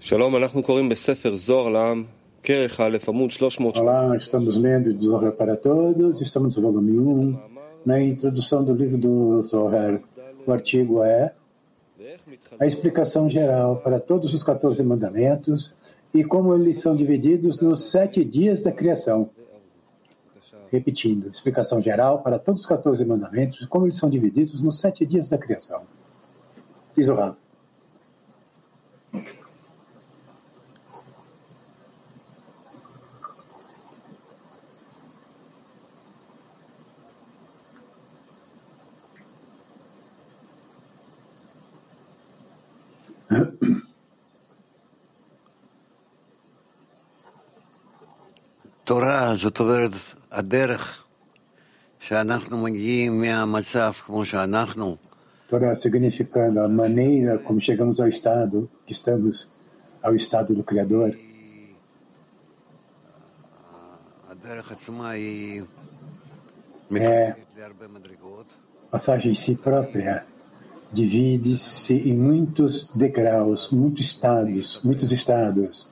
שלום, אנחנו קוראים בספר זוהר לעם, כרך א', עמוד 300. Olá, estamos lendo o Zohar para Todos, estamos no volume 1, na introdução do livro do Zohar. O artigo é a explicação geral para todos os 14 mandamentos e como eles são divididos nos sete dias da criação. Repetindo, explicação geral para todos os 14 mandamentos e como eles são divididos nos sete dias da criação. Diz זאת אומרת, הדרך שאנחנו מגיעים מהמצב כמו שאנחנו, Torá significando a maneira como chegamos ao estado, que estamos ao estado do Criador. הדרך עצמה היא É, מתחלקת להרבה מדרגות, a passagem em si própria divide-se em muitos degraus, muitos estados, muitos estados.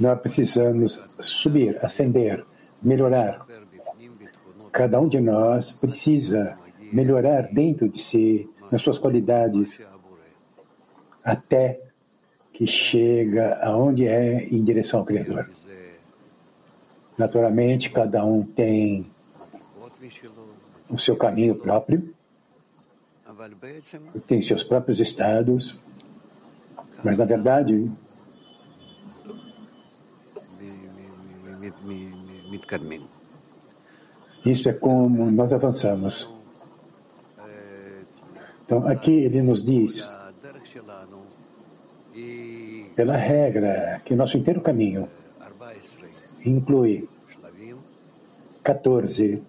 Nós precisamos subir, ascender, melhorar. Cada um de nós precisa melhorar dentro de si, nas suas qualidades, até que chega aonde é em direção ao Criador. Naturalmente, cada um tem o seu caminho próprio, tem seus próprios estados, mas na verdade isso é como nós avançamos. Então, aqui ele nos diz, pela regra, que nosso inteiro caminho inclui 14,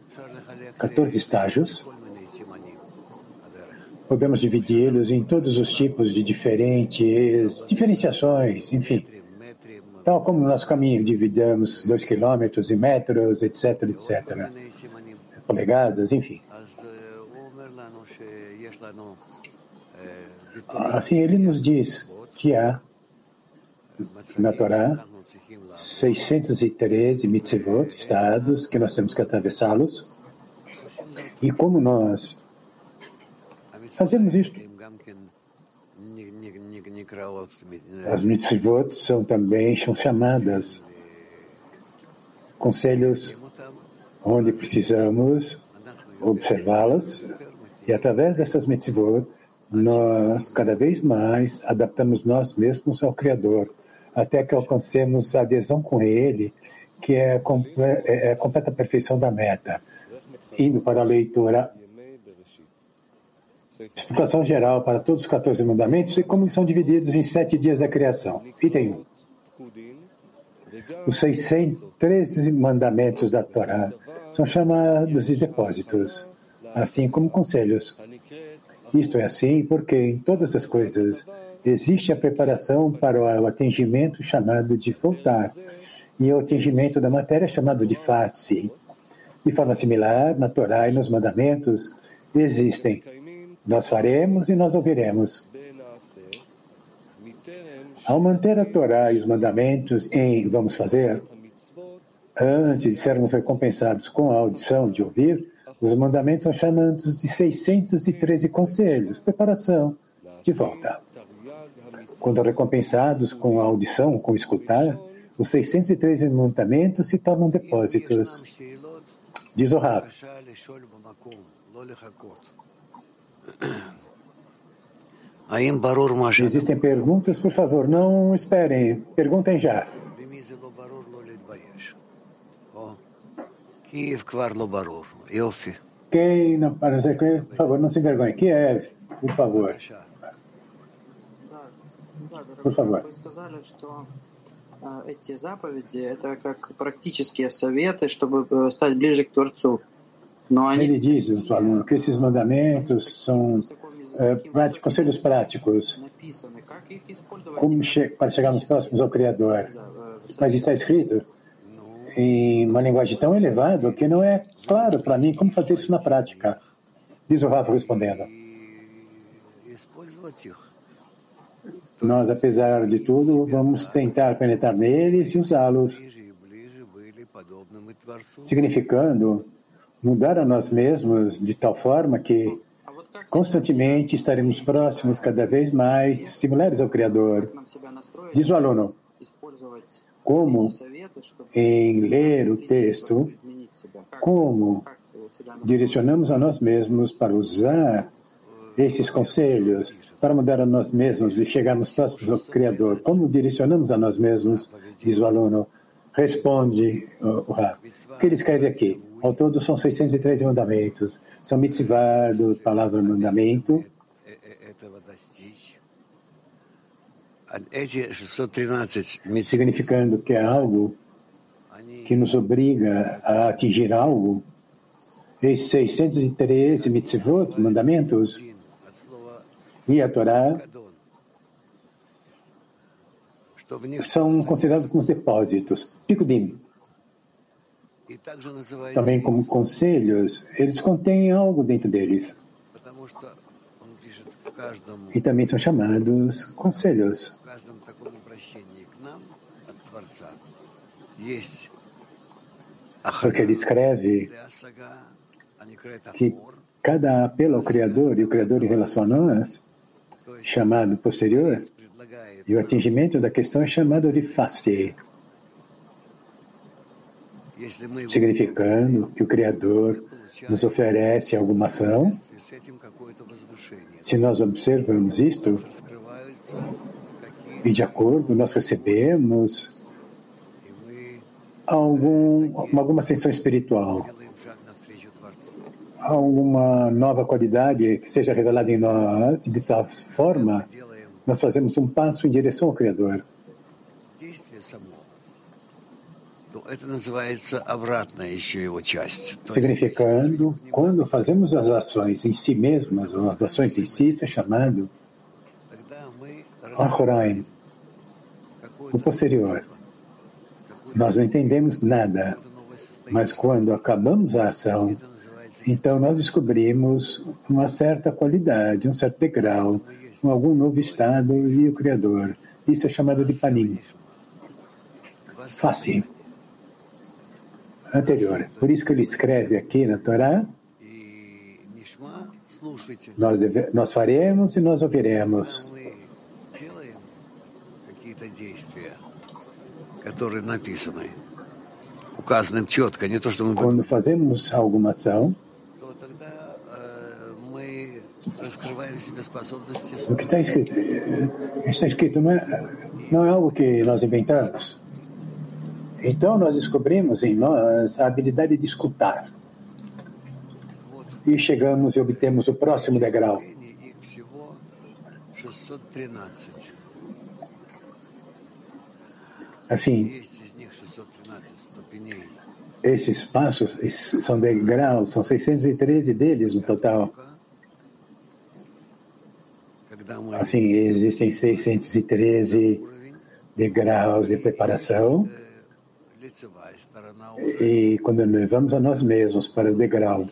14 estágios. Podemos dividi-los em todos os tipos de diferentes diferenciações, enfim tal como nosso caminho dividamos dois quilômetros e metros, etc, etc, polegadas, enfim. Assim, ele nos diz que há na Torá 613 mitzvot, estados, que nós temos que atravessá-los. E como nós fazemos isto? As mitzvot são também são chamadas conselhos onde precisamos observá-las e através dessas mitzvot nós cada vez mais adaptamos nós mesmos ao Criador até que alcancemos a adesão com Ele que é, é, é a completa perfeição da meta. Indo para a leitura Explicação geral para todos os 14 mandamentos e como são divididos em sete dias da criação. Item 1. Os 613 mandamentos da Torá são chamados de depósitos, assim como conselhos. Isto é assim porque em todas as coisas existe a preparação para o atingimento chamado de voltar e o atingimento da matéria chamado de face. De forma similar, na Torá e nos mandamentos existem nós faremos e nós ouviremos. Ao manter a Torá e os mandamentos em vamos fazer, antes de sermos recompensados com a audição de ouvir, os mandamentos são chamados de 613 conselhos, preparação, de volta. Quando recompensados com a audição, com escutar, os 613 mandamentos se tornam depósitos. Diz o Rav. Existem perguntas, por favor, não esperem. Perguntem já. Quem não por favor, não se envergonhe. Kiev, por favor. Por favor. эти заповеди, это как практические советы, чтобы э, стать ближе к Творцу. Ele diz aos aluno, que esses mandamentos são é, práticos, conselhos práticos como che para chegarmos próximos ao Criador. Mas está escrito em uma linguagem tão elevada que não é claro para mim como fazer isso na prática. Diz o Rafa respondendo. Nós, apesar de tudo, vamos tentar penetrar neles e usá-los, significando mudar a nós mesmos de tal forma que constantemente estaremos próximos, cada vez mais, similares ao Criador. Diz o aluno, como em ler o texto, como direcionamos a nós mesmos para usar esses conselhos para mudar a nós mesmos e chegarmos próximos ao Criador? Como direcionamos a nós mesmos? Diz o aluno. Responde o Rá. O que ele escreve aqui? Ao todo, são 613 mandamentos. São mitzvah, do palavra mandamento. Significando que é algo que nos obriga a atingir algo. Esses 613 mitzvot, mandamentos, e a Torá são considerados como depósitos. Pico de também como conselhos, eles contêm algo dentro deles. E também são chamados conselhos. Porque ele escreve que cada apelo ao Criador e o Criador em relação a nós, chamado posterior, e o atingimento da questão é chamado de face significando que o Criador nos oferece alguma ação? Se nós observamos isto, e de acordo, nós recebemos algum, alguma ascensão espiritual, alguma nova qualidade que seja revelada em nós, e dessa forma, nós fazemos um passo em direção ao Criador. Significando, quando fazemos as ações em si mesmas, ou as ações em si, está é chamado Ahoraim, o posterior. Nós não entendemos nada, mas quando acabamos a ação, então nós descobrimos uma certa qualidade, um certo degrau, algum novo estado e o Criador. Isso é chamado de panim. Fácil anterior. Por isso que ele escreve aqui na Torá, nós, deve, nós faremos e nós ouviremos. Quando fazemos alguma ação, o que está escrito, eh, está escrito não, é, não é algo que nós inventamos. Então nós descobrimos em nós a habilidade de escutar. E chegamos e obtemos o próximo degrau. Assim, esses passos são degraus, são 613 deles no total. Assim, existem 613 degraus de preparação e quando levamos a nós mesmos para o degrau,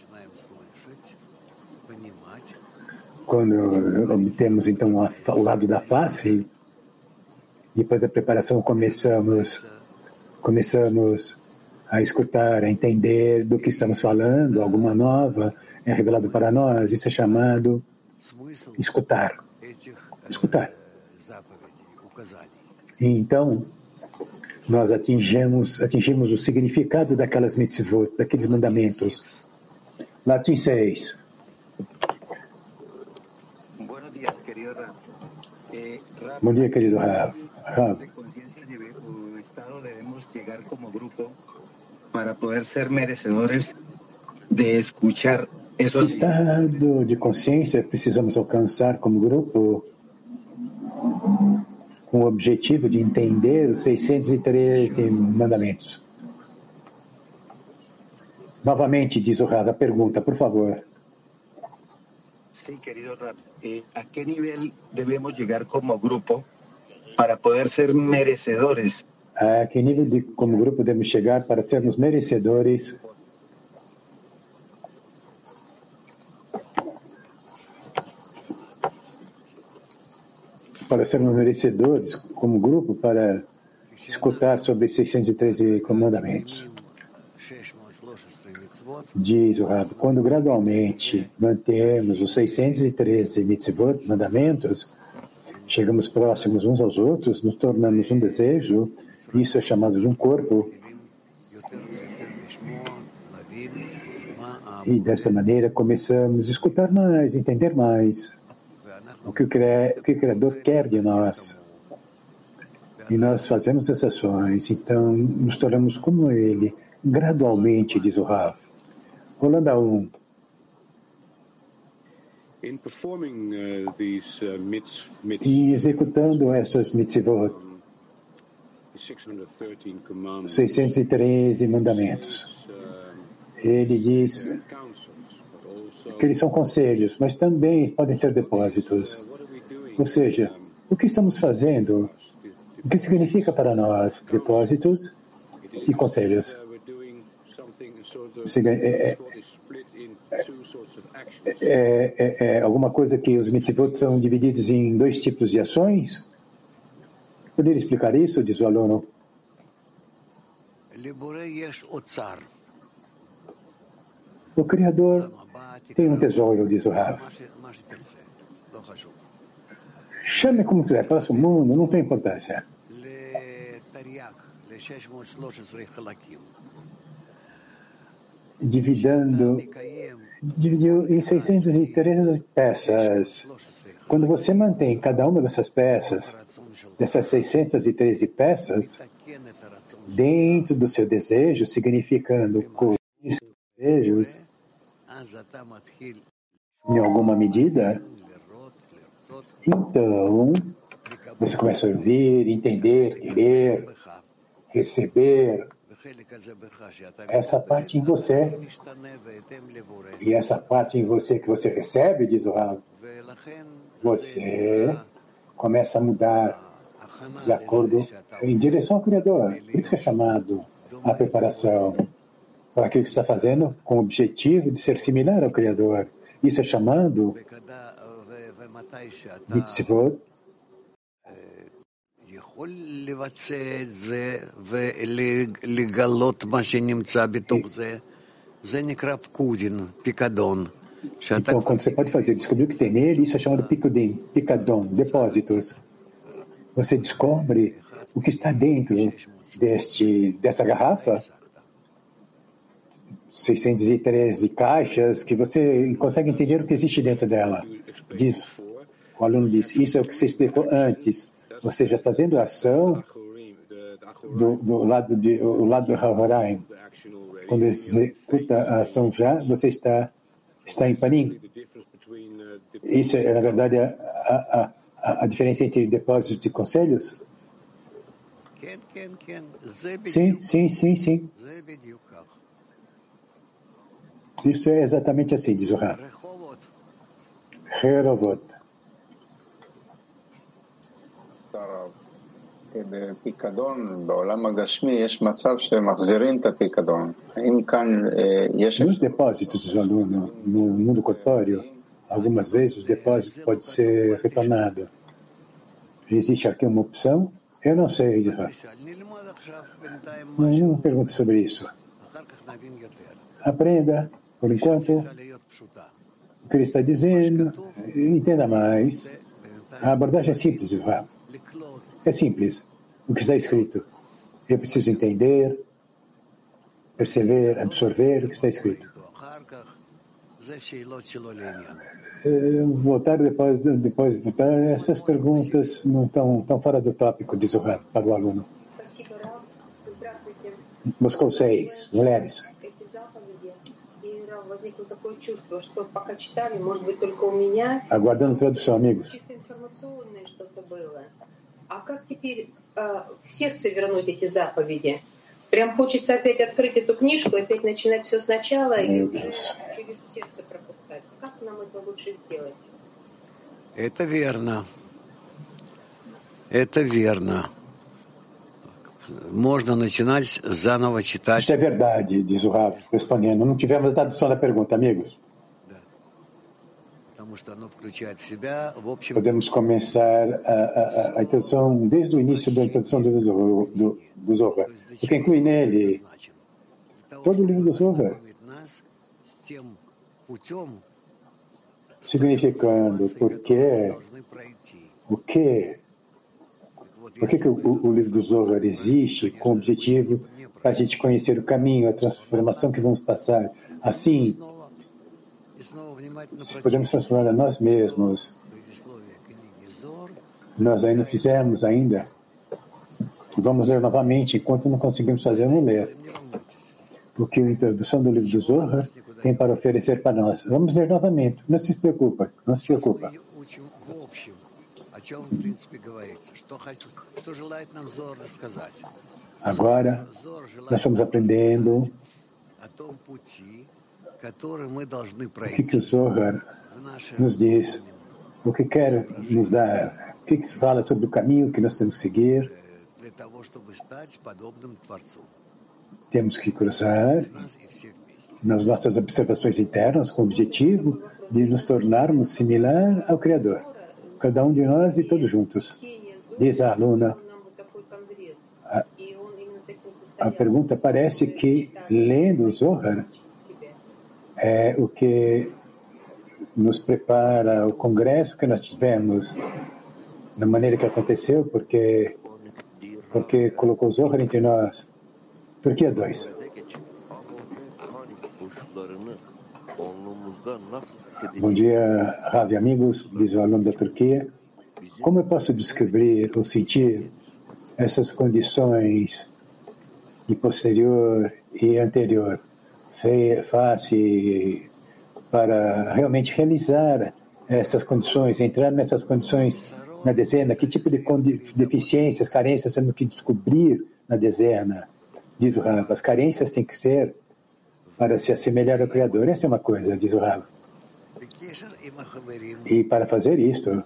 quando obtemos então o lado da face, depois da preparação começamos começamos a escutar, a entender do que estamos falando, alguma nova é revelado para nós, isso é chamado escutar. Escutar. Então, nós atingimos atingimos o significado daquelas mitzvot, daqueles mandamentos. Latim 6. Buenos días, querido Ram. Eh, Bom dia, querido Rav. Rav. de conciencia debe- o estado debemos llegar como grupo para poder ser merecedores de escuchar esos estado de consciência precisamos alcançar como grupo com o objetivo de entender os 613 mandamentos? Novamente, diz o Rav, a pergunta, por favor. Sí, querido Ram. Eh, ¿A qué nivel debemos llegar como grupo para poder ser merecedores A que nível de como grupo devemos chegar para sermos merecedores para sermos merecedores, como grupo, para escutar sobre 613 comandamentos. Diz o Rabi, quando gradualmente mantemos os 613 mitzvot, mandamentos, chegamos próximos uns aos outros, nos tornamos um desejo, isso é chamado de um corpo, e dessa maneira começamos a escutar mais, entender mais o que o, o, que o Criador quer de nós. E nós fazemos exceções, então nos tornamos como Ele, gradualmente, diz o Rav. Holanda 1. E executando essas mitzvot, 613 mandamentos. Ele diz que eles são conselhos, mas também podem ser depósitos. Ou seja, o que estamos fazendo o que significa para nós depósitos e conselhos? É, é, é, é, alguma coisa que os mitzvot são divididos em dois tipos de ações? Poderia explicar isso, diz o aluno? O Criador tem um tesouro, diz o Rav. Chame como quiser, passa o mundo, não tem importância. Dividando, dividiu em 613 peças. Quando você mantém cada uma dessas peças, dessas 613 peças, dentro do seu desejo, significando os desejos, em alguma medida, então você começa a ouvir, entender, querer, receber essa parte em você. E essa parte em você que você recebe, diz o Rav, você começa a mudar de acordo em direção ao Criador. Isso que é chamado a preparação para aquilo que está fazendo com o objetivo de ser similar ao Criador. Isso é chamado mitzvot então, quando você pode fazer, descobrir o que tem nele, isso é chamado picudim, picadon, depósitos. Você descobre o que está dentro deste, dessa garrafa, 613 caixas, que você consegue entender o que existe dentro dela. Diz, o aluno disse, isso é o que você explicou antes. Ou seja, fazendo a ação do, do lado de, o lado do Havarim. Quando executa a ação já, você está, está em panim. Isso é, na verdade, a, a, a, a diferença entre depósitos e conselhos? Sim, sim, sim, sim. Isso é exatamente assim, diz o Rab. Rerovot. Nos depósitos dos aluno, no mundo corpóreo, algumas vezes o depósito pode ser retornado. Existe aqui uma opção? Eu não sei, diz Rab. Mas eu não pergunto sobre isso. Aprenda por enquanto, o que ele está dizendo, entenda mais. A abordagem é simples, Ivan. É simples. O que está escrito. Eu preciso entender, perceber, absorver o que está escrito. Voltar depois, depois voltar, essas perguntas não estão, estão fora do tópico, diz o Ram, para o aluno. Moscou 6, mulheres. Aguardando tradução, amigos. А как теперь э, в сердце вернуть эти заповеди? Прям хочется опять открыть эту книжку, опять начинать все сначала и уже через сердце пропускать. Как нам это лучше сделать? Это верно. Это верно. Isto é verdade, diz o Rav, respondendo. Não tivemos a tradução da pergunta, amigos. Podemos começar a, a, a, introdução desde o início da introdução do, do, do Zohar, porque inclui nele todo o livro do Zohar, significando porque o que por que, que o, o livro do Zohar existe com o objetivo para a gente conhecer o caminho, a transformação que vamos passar. Assim, podemos transformar a nós mesmos, nós ainda fizemos ainda. Vamos ler novamente, enquanto não conseguimos fazer, vamos ler. Porque a introdução do livro do Zohar tem para oferecer para nós. Vamos ler novamente. Não se preocupa, não se preocupa. Agora, nós estamos aprendendo o que, que o Zohar nos diz, o que quer nos dar, o que, que fala sobre o caminho que nós temos que seguir. Temos que cruzar nas nossas observações internas com o objetivo de nos tornarmos similar ao Criador, cada um de nós e todos juntos. Diz a aluna. A, a pergunta parece que lendo o Zohar é o que nos prepara o congresso que nós tivemos da maneira que aconteceu, porque porque colocou o Zohar entre nós. Turquia 2. Bom dia, Ravi, amigos, diz o aluno da Turquia. Como eu posso descobrir ou sentir essas condições de posterior e anterior, face, para realmente realizar essas condições, entrar nessas condições na dezena? Que tipo de deficiências, carências temos que descobrir na dezena? Diz o Rav, as carências têm que ser para se assemelhar ao Criador. Essa é uma coisa, diz o Rav. E para fazer isto,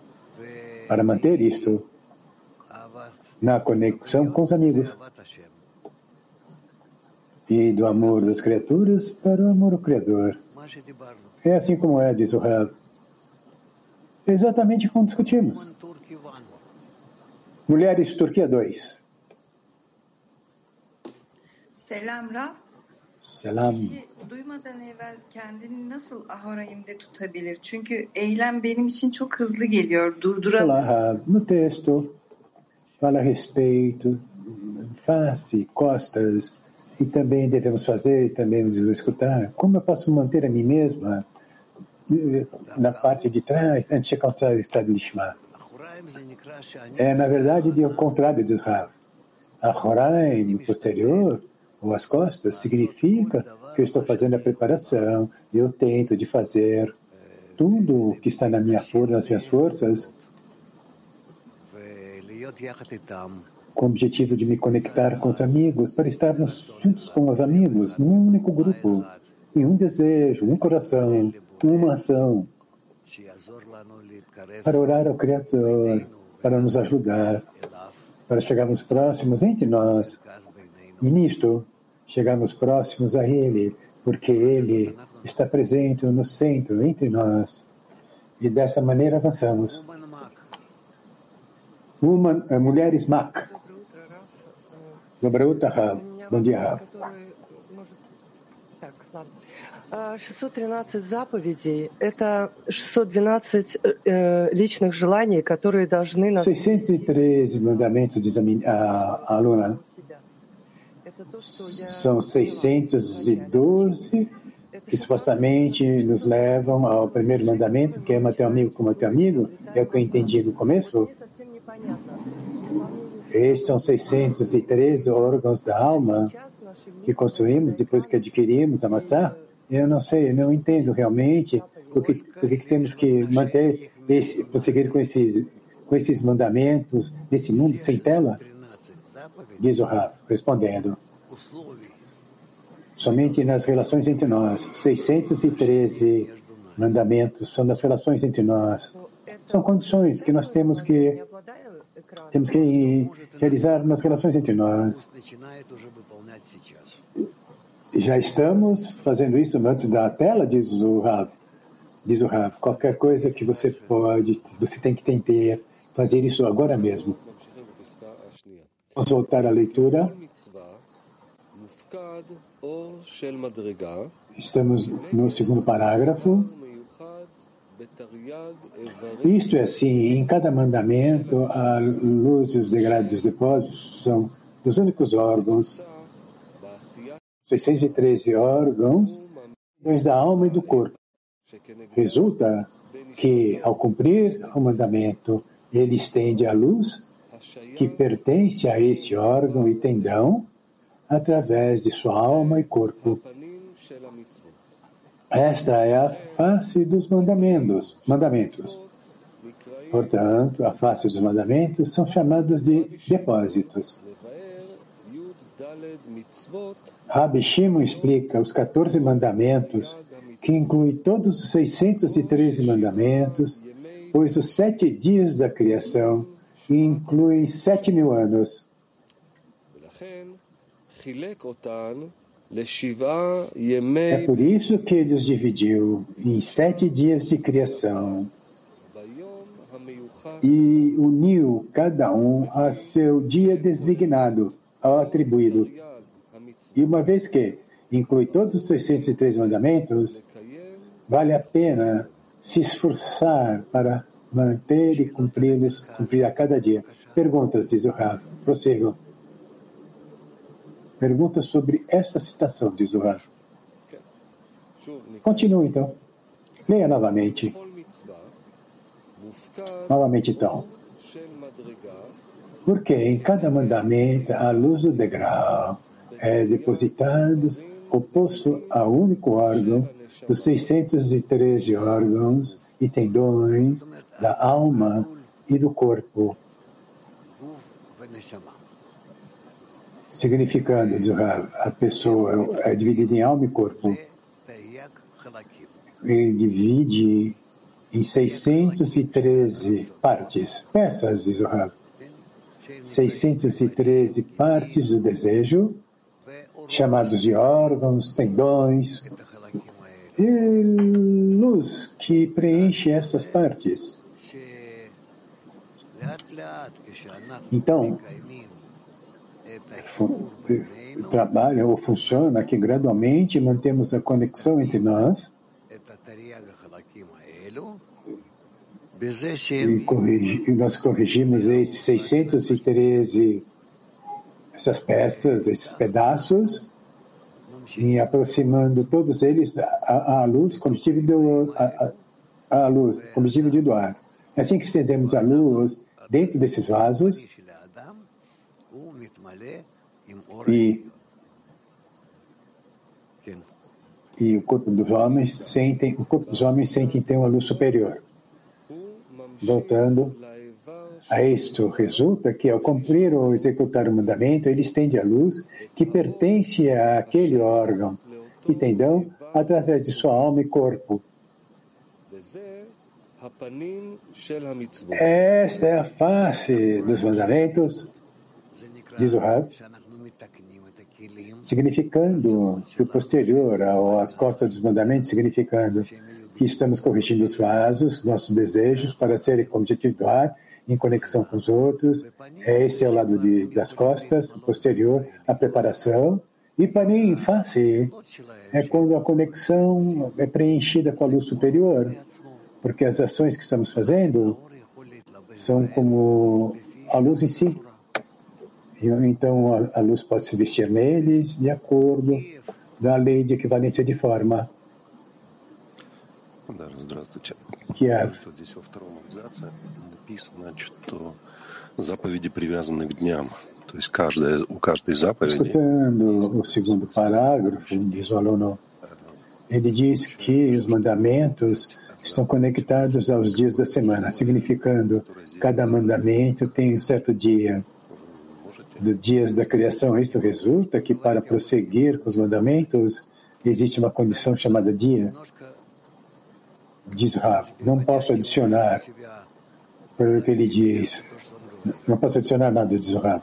para manter isto na conexão com os amigos e do amor das criaturas para o amor ao Criador. É assim como é, diz o Rav. Exatamente como discutimos. Mulheres Turquia 2. Selam Rab. Selam. Duymadan evvel kendini nasıl ahorayimde tutabilir? Çünkü eylem benim için çok hızlı geliyor. Durduramıyorum. No texto, fala a respeito, face, costas, e também devemos fazer, e também devemos escutar. Como eu posso manter a mim mesma na parte de trás antes de alcançar o estado de Shema? É, na verdade, de ao contrário do Rav. A Horaim, posterior, ou as costas, significa que eu estou fazendo a preparação, eu tento de fazer tudo o que está na minha força, nas minhas forças, com o objetivo de me conectar com os amigos, para estarmos juntos com os amigos, num único grupo, em um desejo, um coração, uma ação, para orar ao Criador, para nos ajudar, para chegarmos próximos entre nós. E nisto, chegarmos próximos a Ele, porque Ele está presente no centro, entre nós. E dessa maneira avançamos. Woman, uh, mulheres Mac. Доброе утро, Рав. Bom dia, Rav. 613 заповедей – это 612 э, lичных желаний, которые должны нас... 613 mandamentos, diz a, a aluna, são 612 que supostamente nos levam ao primeiro mandamento, que é ama teu amigo como teu amigo, é o que eu entendi no começo. Estes são 613 órgãos da alma que construímos depois que adquirimos a maçã. Eu não sei, não entendo realmente por que, temos que manter, esse, prosseguir com esses, com esses mandamentos desse mundo sem tela. Diz o Rav, respondendo. Somente nas relações entre nós. 613 mandamentos são das relações entre nós. São condições que nós temos que temos que realizar nas relações entre nós. Já estamos fazendo isso antes da tela, diz o Rav. Diz o Rav, qualquer coisa que você pode, você tem que tentar fazer isso agora mesmo. Vamos voltar à leitura. Estamos no segundo parágrafo. Isto é assim, em cada mandamento, a luz e os degraus dos depósitos são dos únicos órgãos, 613 órgãos, da alma e do corpo. Resulta que, ao cumprir o mandamento, ele estende a luz que pertence a esse órgão e tendão através de sua alma e corpo. Esta é a face dos mandamentos. mandamentos. Portanto, a face dos mandamentos são chamados de depósitos. Rabi Shimon explica os 14 mandamentos, que inclui todos os 613 mandamentos, pois os sete dias da criação incluem sete mil anos. É por isso que ele os dividiu em sete dias de criação e uniu cada um a seu dia designado, ao atribuído. E uma vez que inclui todos os 603 mandamentos, vale a pena se esforçar para manter e cumpri-los, cumprir a cada dia. Perguntas, diz o Rav. Prossigam. Perguntas sobre esta citação, diz o Rav. Continue, então. Leia novamente. Novamente, então. Porque em cada mandamento a luz do degrau é depositado oposto ao único órgão dos 613 órgãos e tendões da alma e do corpo. Significando, diz a pessoa é dividida em alma e corpo. Ele divide em 613 partes, peças, diz o Rav. 613 partes do desejo, chamados de órgãos, tendões, e luz que preenche essas partes. Então, trabalha ou funciona que gradualmente mantemos a conexão entre nós e, corrigi, nós corrigimos esses 613 essas peças, esses pedaços e aproximando todos eles à, luz, combustível do, à, à luz, combustível de doar. É assim que estendemos a luz dentro desses vasos e, e o corpo dos homens sentem, o corpo dos homens sentem então uma luz superior. Voltando a isto, resulta que ao cumprir ou executar o mandamento, ele estende a luz que pertence àquele órgão e tendão através de sua alma e corpo. Esta é a face dos mandamentos, diz o Rav, significando que o posterior às costas dos mandamentos, significando que estamos corrigindo os vasos, nossos desejos, para serem como objetivo do ar, em conexão com os outros. Esse é o lado de, das costas, o posterior, a preparação. E panim, face, é quando a conexão é preenchida com a luz superior, porque as ações que estamos fazendo são como a luz em si. Então a, a luz pode se vestir neles de acordo da lei de equivalência de forma. Que é здесь во втором абзаце написано, что заповеди привязаны к дням. То есть каждая, у каждой заповеди... Escutando o segundo parágrafo, diz o aluno, ele diz que os mandamentos estão conectados aos dias da semana, significando cada mandamento tem um certo dia dos dias da criação. Isto resulta que para prosseguir com os mandamentos existe uma condição chamada dia. Diz Rav, não posso adicionar pelo que ele diz. Não posso adicionar nada, diz Rav.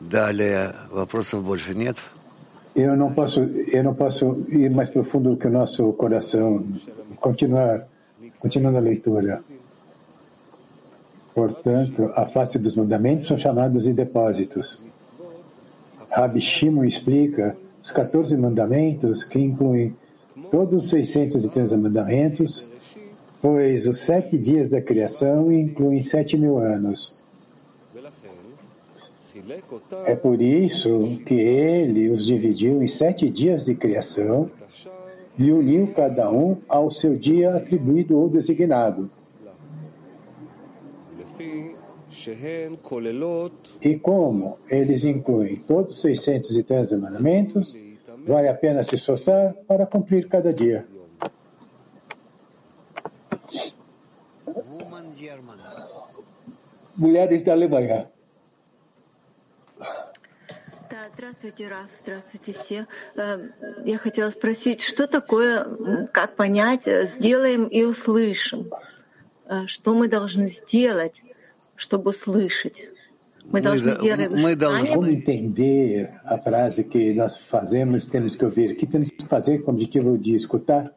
Далее вопросов больше нет. Eu não posso, eu não posso ir mais profundo do que o nosso coração. Continuar, continuando a leitura. Portanto, a face dos mandamentos são chamados de depósitos. Rabi Shimon explica os 14 mandamentos que incluem todos os 613 mandamentos, pois os sete dias da criação incluem sete mil anos. É por isso que ele os dividiu em sete dias de criação e uniu cada um ao seu dia atribuído ou designado. E como eles incluem todos os 613 mandamentos, vale a pena se esforçar para cumprir cada dia. Mulheres da Alemanha. Да, здравствуйте, Раф, здравствуйте все. Э, Я хотела спросить, что такое, как понять, э, сделаем и услышим? Э, Что мы должны сделать, чтобы услышать? Мы должны делать мы должны entender a frase que nós fazemos, temos que ouvir? O que temos que fazer com o objetivo de escutar?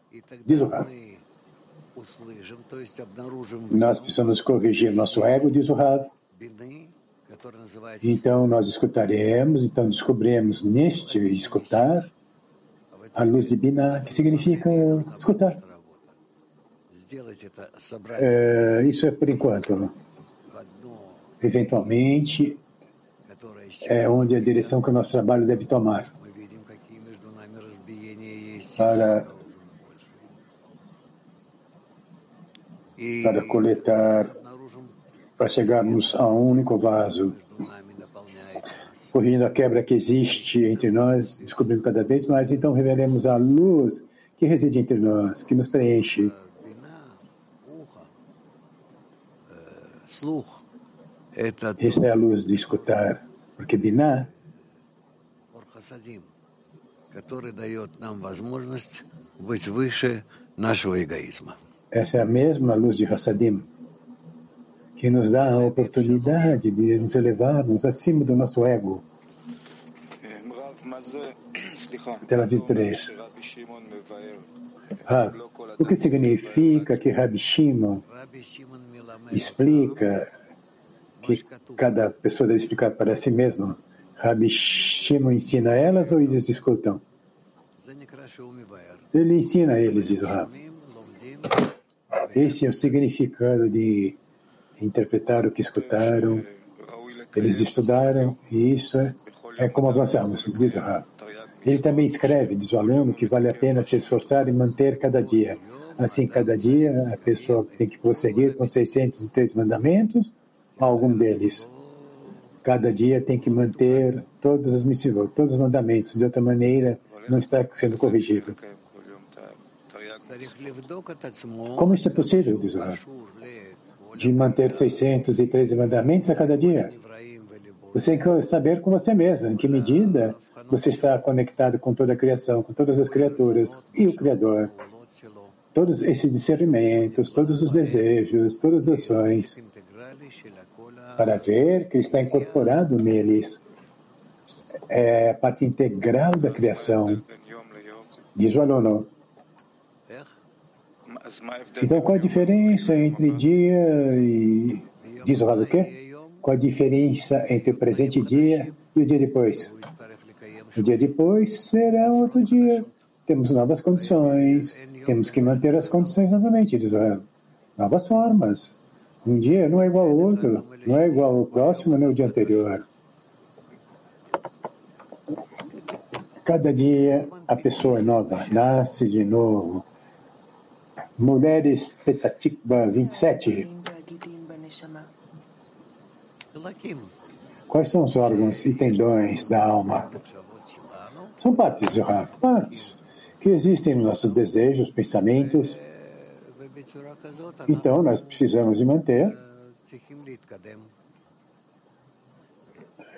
Diz o Rav. услышим, то есть обнаружим Nós precisamos corrigir nosso ego, diz o Rav. Então nós escutaremos, então descobrimos neste escutar a luz de Binah, que significa escutar. É, isso é por enquanto. Né? Eventualmente, é onde a direção que o nosso trabalho deve tomar para, para coletar para chegarmos a um único vaso. Corrigindo a quebra que existe entre nós, descobrindo cada vez mais, então reveremos a luz que reside entre nós, que nos preenche. Esta é a luz de escutar, porque biná. essa é a mesma luz de Hassadim que nos dá a oportunidade de nos elevarmos acima do nosso ego. Tel Aviv 3. Rab, ah, o que significa que Rabi Shimon explica que cada pessoa deve explicar para si mesma? Rabi Shimon ensina elas ou eles escutam? Ele ensina eles, diz o Rab. Esse é o significado de interpretaram o que escutaram. Eles estudaram e isso é, é como avançamos, diz o Rab. Ele também escreve, diz o aluno, que vale a pena se esforçar e manter cada dia. Assim, cada dia a pessoa tem que prosseguir com 603 mandamentos, algum deles. Cada dia tem que manter todos os missivas, todos os mandamentos. De outra maneira, não está sendo corrigido. Como isso é possível, diz o Rab? de manter 613 mandamentos a cada dia. Você tem que saber com você mesmo em que medida você está conectado com toda a criação, com todas as criaturas e o Criador. Todos esses discernimentos, todos os desejos, todas as ações, para ver que está incorporado neles. É a parte integral da criação. Diz o aluno, então, qual a diferença entre dia e. Diz o Haluquê? Qual a diferença entre o presente dia e o dia depois? O dia depois será outro dia. Temos novas condições, temos que manter as condições novamente, diz o Haluquê. Novas formas. Um dia não é igual ao outro, não é igual ao próximo nem ao dia anterior. Cada dia a pessoa é nova, nasce de novo. Mulheres Petatikva 27. Quais são os órgãos e tendões da alma? São partes, Yohan, partes que existem nos nossos desejos, pensamentos. Então, nós precisamos de manter.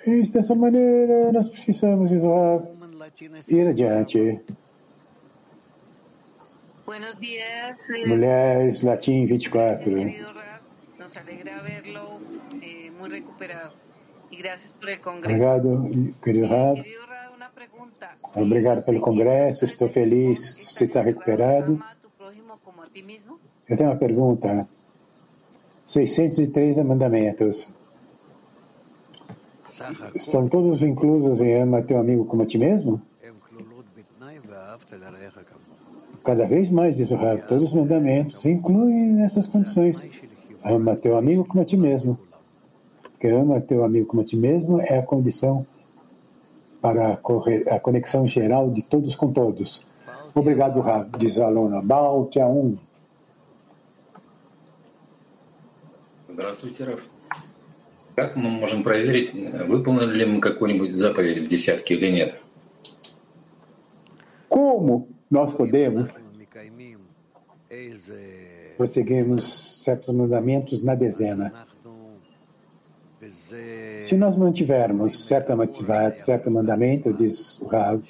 E dessa maneira, nós precisamos, ir adiante. Días, Mulheres Latim 24. querido Raf. Nos alegra verlo eh. Obrigado, querido Rav. Obrigado pelo congresso, estou feliz, você está recuperado. Eu tenho uma pergunta. 603 mandamentos. Estão todos inclusos em ama teu amigo como a ti mesmo? Cada vez mais, diz o Rav, todos os mandamentos incluem essas condições. Ama teu amigo como a ti mesmo. Porque ama teu amigo como a ti mesmo é a condição para a conexão geral de todos com todos. Obrigado, Rav, diz a aluna. Baal Tiaun. Здравствуйте, Раф. Как мы можем проверить, выполнили ли мы какую-нибудь заповедь в десятке или нет? Como nós podemos prosseguirmos certos mandamentos na dezena? Se nós mantivermos certa mitzvah, certo mandamento, diz o Rav,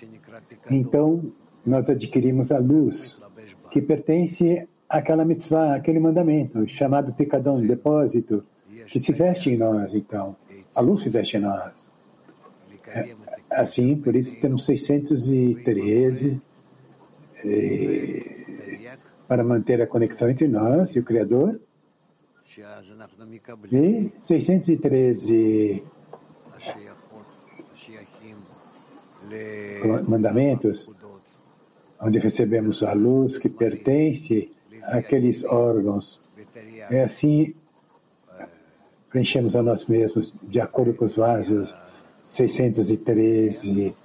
então nós adquirimos a luz que pertence àquela mitzvah, aquele mandamento, chamado picadão, depósito, que se veste em nós, então. A luz se veste em nós. É, assim, por isso temos 613 para manter a conexão entre nós e o Criador. E 613 mandamentos, onde recebemos a luz que pertence àqueles órgãos. É assim, preenchemos a nós mesmos, de acordo com os vasos, 613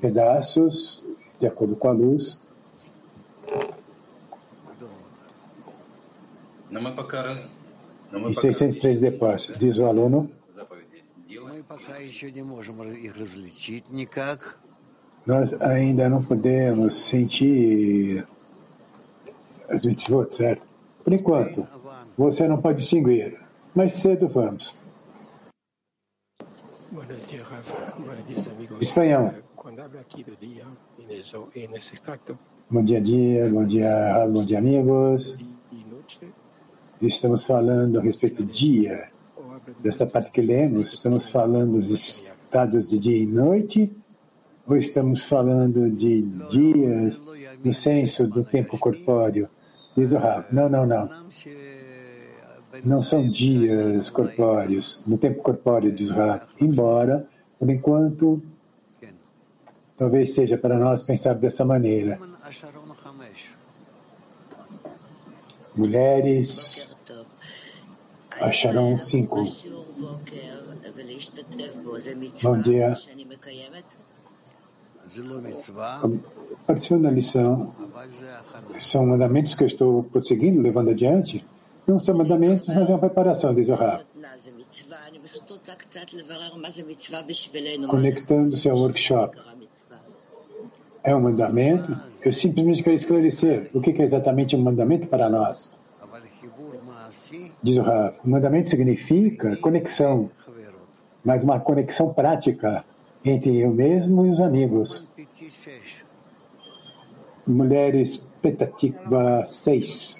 pedaços, de acordo com a luz. E 603 depósitos, diz o aluno. Nós ainda não podemos sentir as mitzvot, certo? Por enquanto, você não pode distinguir, mas cedo vamos. Espanhol. Bom dia, dia, bom dia, bom dia, amigos. Estamos falando a respeito do dia, dessa parte que lemos, estamos falando dos estados de dia e noite, ou estamos falando de dias no senso do tempo corpóreo? Diz o Rav, não, não, não. Não são dias corpóreos, no tempo corpóreo, diz o Rav. Embora, por enquanto, talvez seja para nós pensar dessa maneira. Mulheres acharão cinco. Bom dia. Participando da lição, são mandamentos que eu estou prosseguindo, levando adiante. Não são mandamentos, mas é uma preparação, diz o Rav. Conectando-se ao workshop. É um mandamento? Eu simplesmente quero esclarecer o que é exatamente um mandamento para nós. Diz o Rav, o mandamento significa conexão, mas uma conexão prática entre eu mesmo e os amigos. Mulheres Petatikva 6.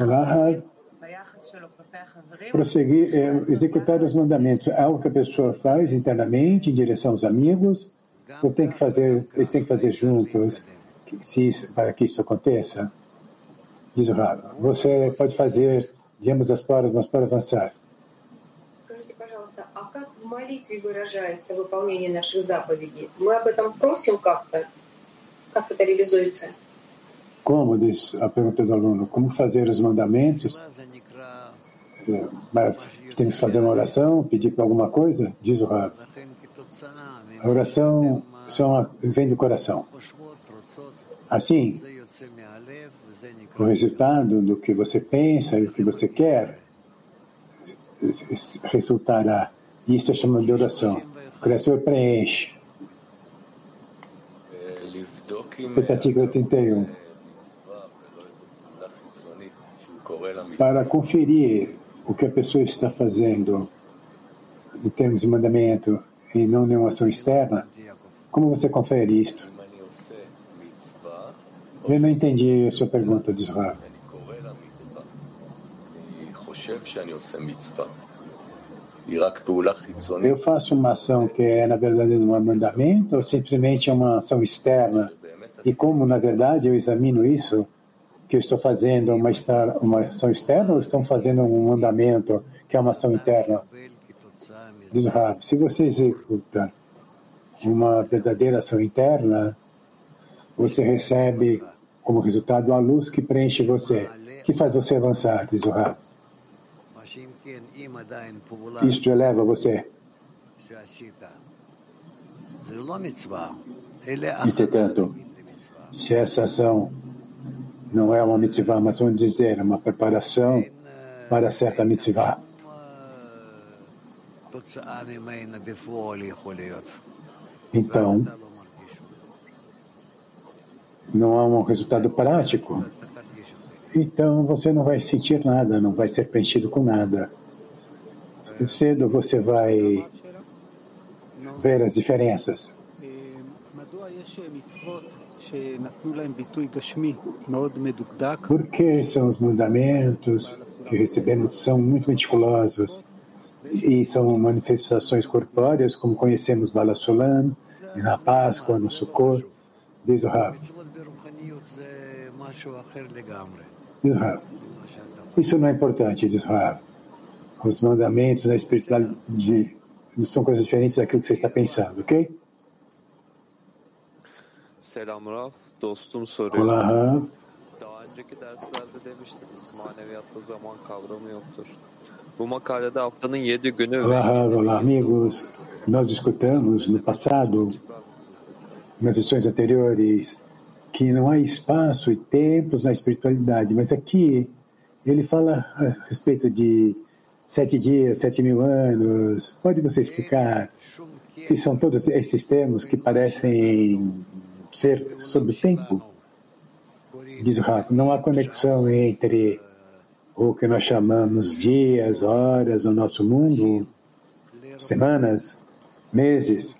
Olá, prosseguir, é, executar os mandamentos é algo que a pessoa faz internamente em direção aos amigos ou tem que fazer, eles têm que fazer juntos se isso, para que isso aconteça? Diz o Rav, você pode fazer de ambas as formas para avançar. молитве выражается выполнение наших заповедей. Мы об этом просим как-то? Как это реализуется? Como, diz a pergunta do aluno, como fazer os mandamentos? é, temos que fazer uma oração, pedir para alguma coisa? Diz o Rav. A oração só vem do coração. Assim, o resultado do que você pensa e do que você quer resultará. Isso é chamado de oração. O Criador preenche. Expectativa 31. Para conferir o que a pessoa está fazendo em termos de mandamento e não nenhuma ação externa, como você confere isto? Eu não entendi a sua pergunta, diz. Eu faço uma ação que é, na verdade, um mandamento ou simplesmente é uma ação externa? E como, na verdade, eu examino isso, que eu estou fazendo uma, uma ação externa ou estou fazendo um mandamento que é uma ação interna? Diz Rab, se você executa uma verdadeira ação interna, você recebe como resultado a luz que preenche você, que faz você avançar, diz o Rab. Isto eleva você. Entretanto, se essa ação não é uma mitzvah, mas vamos dizer, uma preparação para certa mitzvah. Então, não há um resultado prático. Então você não vai sentir nada, não vai ser preenchido com nada. Cedo você vai ver as diferenças. Porque são os mandamentos que recebemos são muito meticulosos e são manifestações corpóreas, como conhecemos Balasulam, na Páscoa, no Sukkot, diz o Rav. Isso não é importante, diz o Rav. Os mandamentos na espiritualidade são coisas diferentes daquilo que você está pensando, ok? Selam Rav, dostum soruyor. Olá. Daha önceki derslerde demiştiniz, maneviyatta zaman kavramı yoktur. Bu makalede haftanın yedi günü Olá, Rav. Olá, amigos. Nós escutamos no passado, nas lições anteriores, que não há espaço e tempos na espiritualidade, mas aqui ele fala a respeito de sete dias, sete mil anos. Pode você explicar que são todos esses termos que parecem ser sobre o tempo? Diz o Rafa, não há conexão entre o que nós chamamos dias, horas no nosso mundo, semanas, meses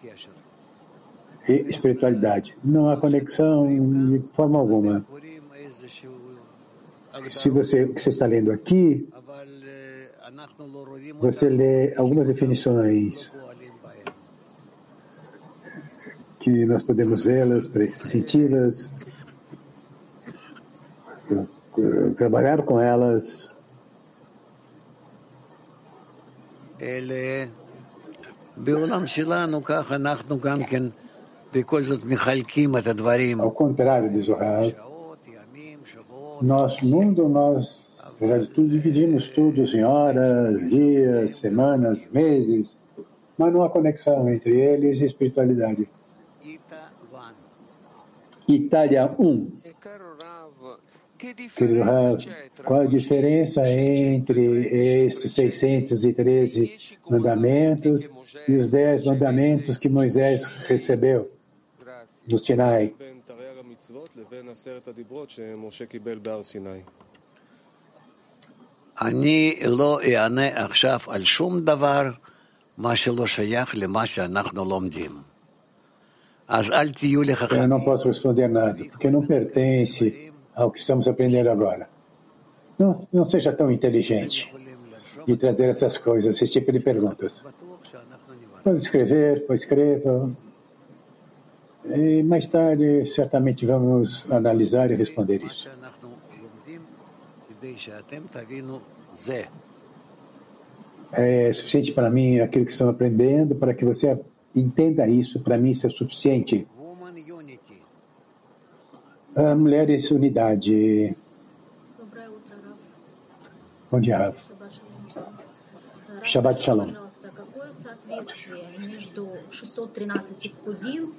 e espiritualidade. Não há conexão de forma alguma. Se você, o que você está lendo aqui, você lê algumas definições que nós podemos vê-las, senti-las, trabalhar com elas. Ao contrário, diz o Rav, nosso mundo, nós, apesar de tudo, dividimos tudo em horas, dias, semanas, meses, mas não há conexão entre eles e espiritualidade. Itália 1. Querido Rav, qual a diferença entre esses 613 mandamentos e os 10 mandamentos que Moisés recebeu no Sinai? אני לא אענה עכשיו על שום דבר מה שלא שייך למה שאנחנו לומדים. Eu não posso responder nada, porque não pertence ao que estamos aprendendo agora. Não, não seja tão inteligente de trazer essas coisas, esse tipo de perguntas. Pode escrever, pode escrever, E mais tarde, certamente, vamos analisar e responder isso. É suficiente para mim aquilo que estão aprendendo para que você entenda isso. Para mim, isso é suficiente. Woman unity. Ah, mulheres, unidade. Доброе утро, Раф. Bom dia, Rafa. Шаббат шалом. Шаббат шалом. Пожалуйста, какое соответствие между 613 пкудим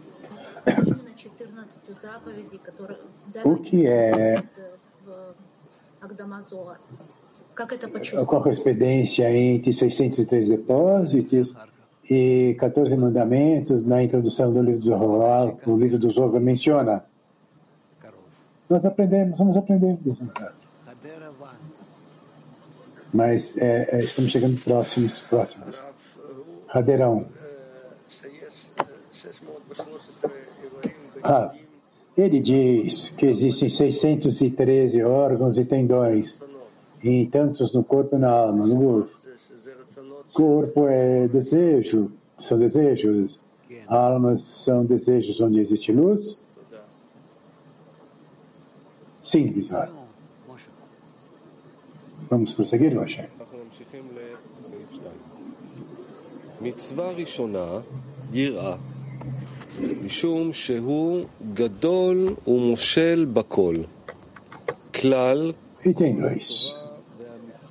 и именно 14 заповеди, которые O que é, в Агдамазоа? Как это qual a почувствовать? correspondência entre 603 depósitos e 14 mandamentos na introdução do livro do Zohar, o livro dos Orga menciona. Nós aprendemos, vamos aprender. Mas é, é, estamos chegando próximos, próximos. Radeirão. Ah, ele diz que existem 613 órgãos e tendões, e tantos no corpo e na alma, no urso. corpo é desejo, são desejos. Almas são desejos onde existe luz. Sim, Bizarro. Vamos prosseguir, Moshe. אנחנו ממשיכים לסעיף 2. מצווה ראשונה, יראה. משום שהוא גדול ומושל בכל. כלל Item 2.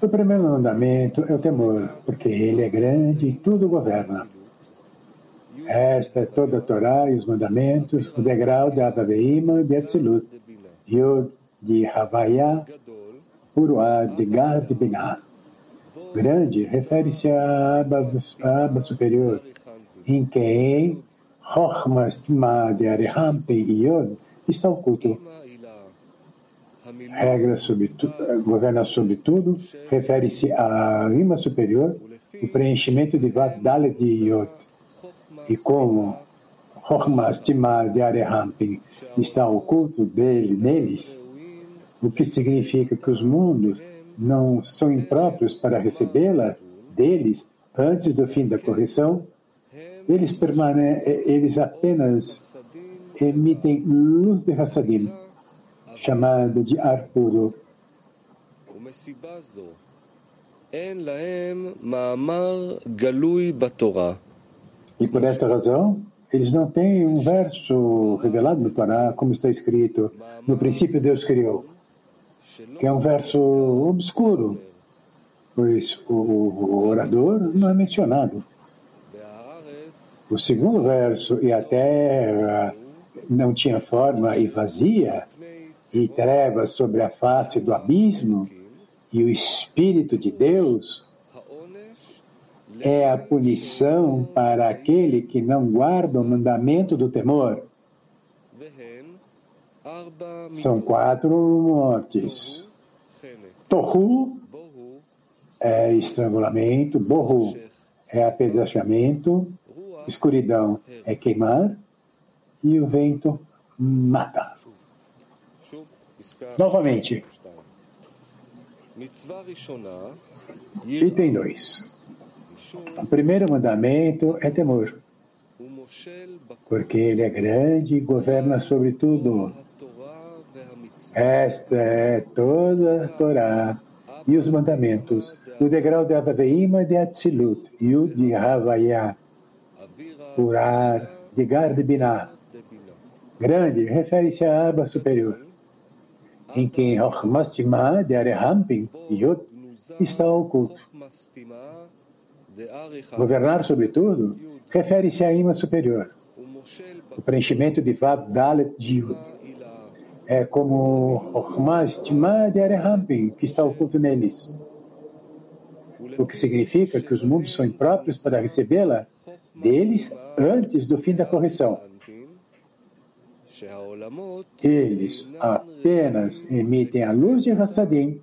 O primeiro mandamento é o temor, porque ele é grande e tudo governa. Esta é toda a Torá e os mandamentos, o degrau de Abaveima de Atzilut, Yod de Havaya, Uruá de Gad de Binah. Grande refere-se à aba, à aba superior, em quem Chochma, Stima de Arehampe e Yod está oculto. Regra sobre tu, governa sobre tudo, refere-se à rima superior, o preenchimento de Vat Dalet de Yod. E como Chochma, Stima de Arehampe está oculto dele, neles, o que significa que os mundos não são impróprios para recebê-la deles antes do fim da correção, eles, permane eles apenas emitem luz de Hassadim, chamada de ar puro. E por esta razão, eles não têm um verso revelado no Pará, como está escrito, no princípio Deus criou, que é um verso obscuro, pois o orador não é mencionado. O segundo verso, e a terra não tinha forma e vazia, e trevas sobre a face do abismo, e o Espírito de Deus é a punição para aquele que não guarda o mandamento do temor. São quatro mortes. Tohu é estrangulamento, borru é apedrejamento, escuridão é queimar e o vento mata. Novamente. Item 2. O primeiro mandamento é temor, porque ele é grande e governa sobre tudo. Esta é toda a Torá e os mandamentos, o degrau de Avaveima de Atzilut o de Havaya, Urar, de Gar de Binah. Grande refere-se à aba superior, em quem Chochmastimah de Arehampin e Yud está oculto. Governar sobre tudo refere-se à ima superior, o preenchimento de Vav Dalet de Yud. É como Chochmastimah de Arehampin, que está oculto neles. O que significa que os mundos são impróprios para recebê-la deles antes do fim da correção. Eles apenas emitem a luz de Hassadim,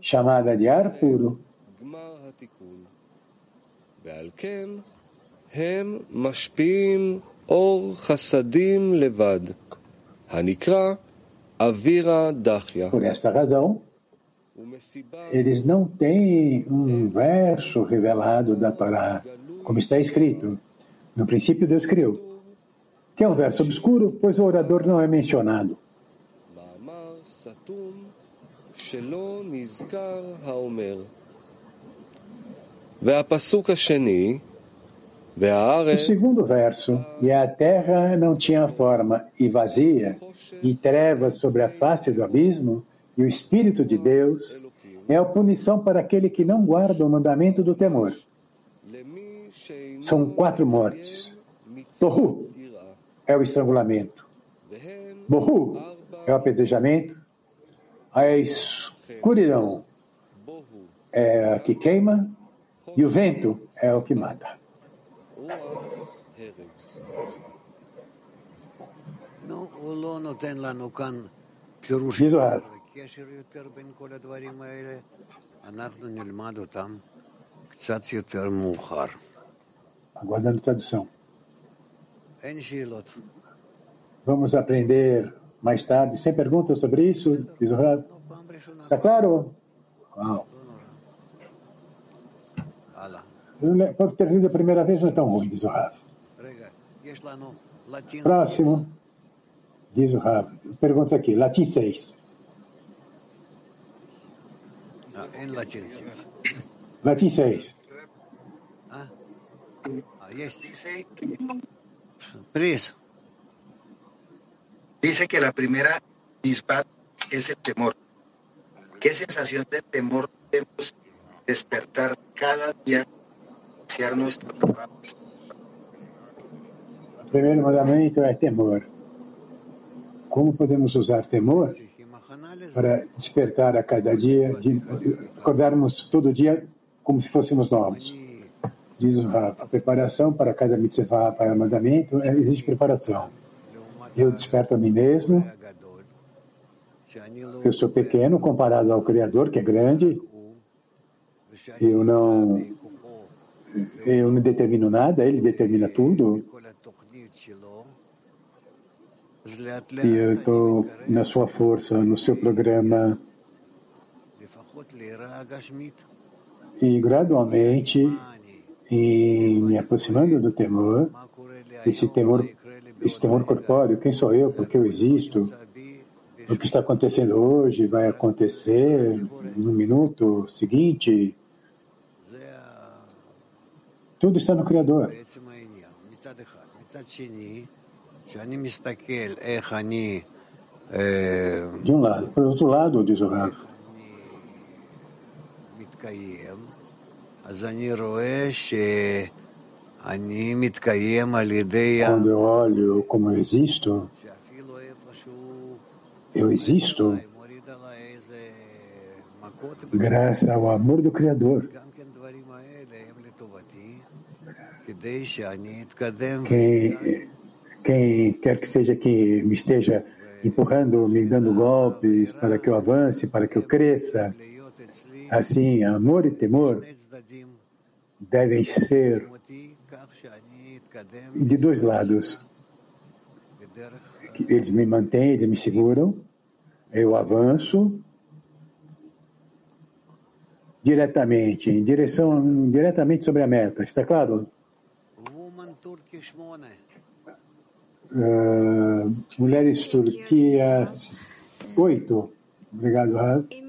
chamada de ar puro. ועל כן הם משפיעים אור חסדים לבד, הנקרא אווירה דחיה. Por esta razão, eles não têm um verso revelado da Torá, como está escrito. No princípio, Deus criou. que é um verso obscuro, pois o orador não é mencionado. O segundo verso, e a terra não tinha forma e vazia, e trevas sobre a face do abismo, e o Espírito de Deus, é a punição para aquele que não guarda o mandamento do temor. São quatro mortes. Tohu, é o estrangulamento. Bohu é o apedrejamento. A escuridão é a que queima. E o vento é o que mata. Diz o Aguardando tradução. Vamos aprender mais tarde. Sem perguntas sobre isso? Diz o Rab. Está claro? Uau. Quando termina a primeira vez não é tão ruim, diz o Rab. Próximo. Diz o Rab. Perguntas aqui. Latim 6. Latim 6. Latim 6. Ah, yes. Please. Dice que la primera misbat es el temor. ¿Qué sensación de temor debemos despertar cada día hacia nuestro trabajo? O primeiro mandamento é temor. Como podemos usar temor para despertar a cada dia, acordarmos todo dia como se fôssemos novos? Diz o a preparação para cada mitzvah, para mandamento, é, exige preparação. Eu desperto a mim mesmo. Eu sou pequeno comparado ao Criador, que é grande. Eu não, eu não determino nada, ele determina tudo. E eu estou na sua força, no seu programa. E gradualmente, em me aproximando do temor, esse temor, esse temor corpóreo, quem sou eu, por que eu existo, o que está acontecendo hoje vai acontecer no minuto seguinte. Tudo está no Criador. De um lado. Por outro lado, diz o Rav, quando eu olho como eu existo, eu existo graças ao amor do Criador. Quem, quem quer que seja que me esteja empurrando, me dando golpes para que eu avance, para que eu cresça, assim, amor e temor devem ser de dois lados. Eles me mantêm, eles me seguram, eu avanço diretamente, em direção, diretamente sobre a meta. Está claro? Uh, mulheres Turquia 8. Obrigado, Rav.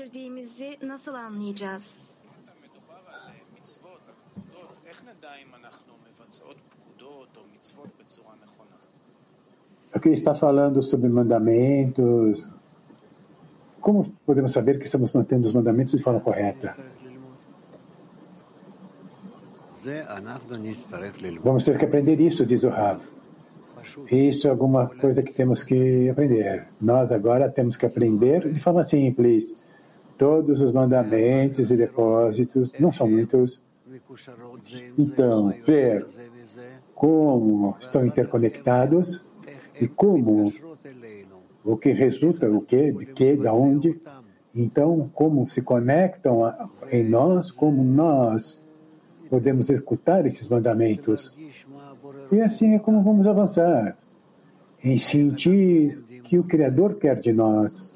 Getirdiğimizi nasıl anlayacağız? Aqui está falando sobre mandamentos. Como podemos saber que estamos mantendo os mandamentos de forma correta? Vamos ter que aprender isso, diz o Rav. Isso é alguma coisa que temos que aprender. Nós agora temos que aprender de forma simples. Todos os mandamentos e depósitos, não são muitos. Então, ver como estão interconectados e como o que resulta, o que, de que, da onde. Então, como se conectam a, em nós, como nós podemos escutar esses mandamentos. E assim é como vamos avançar, em sentir que o Criador quer de nós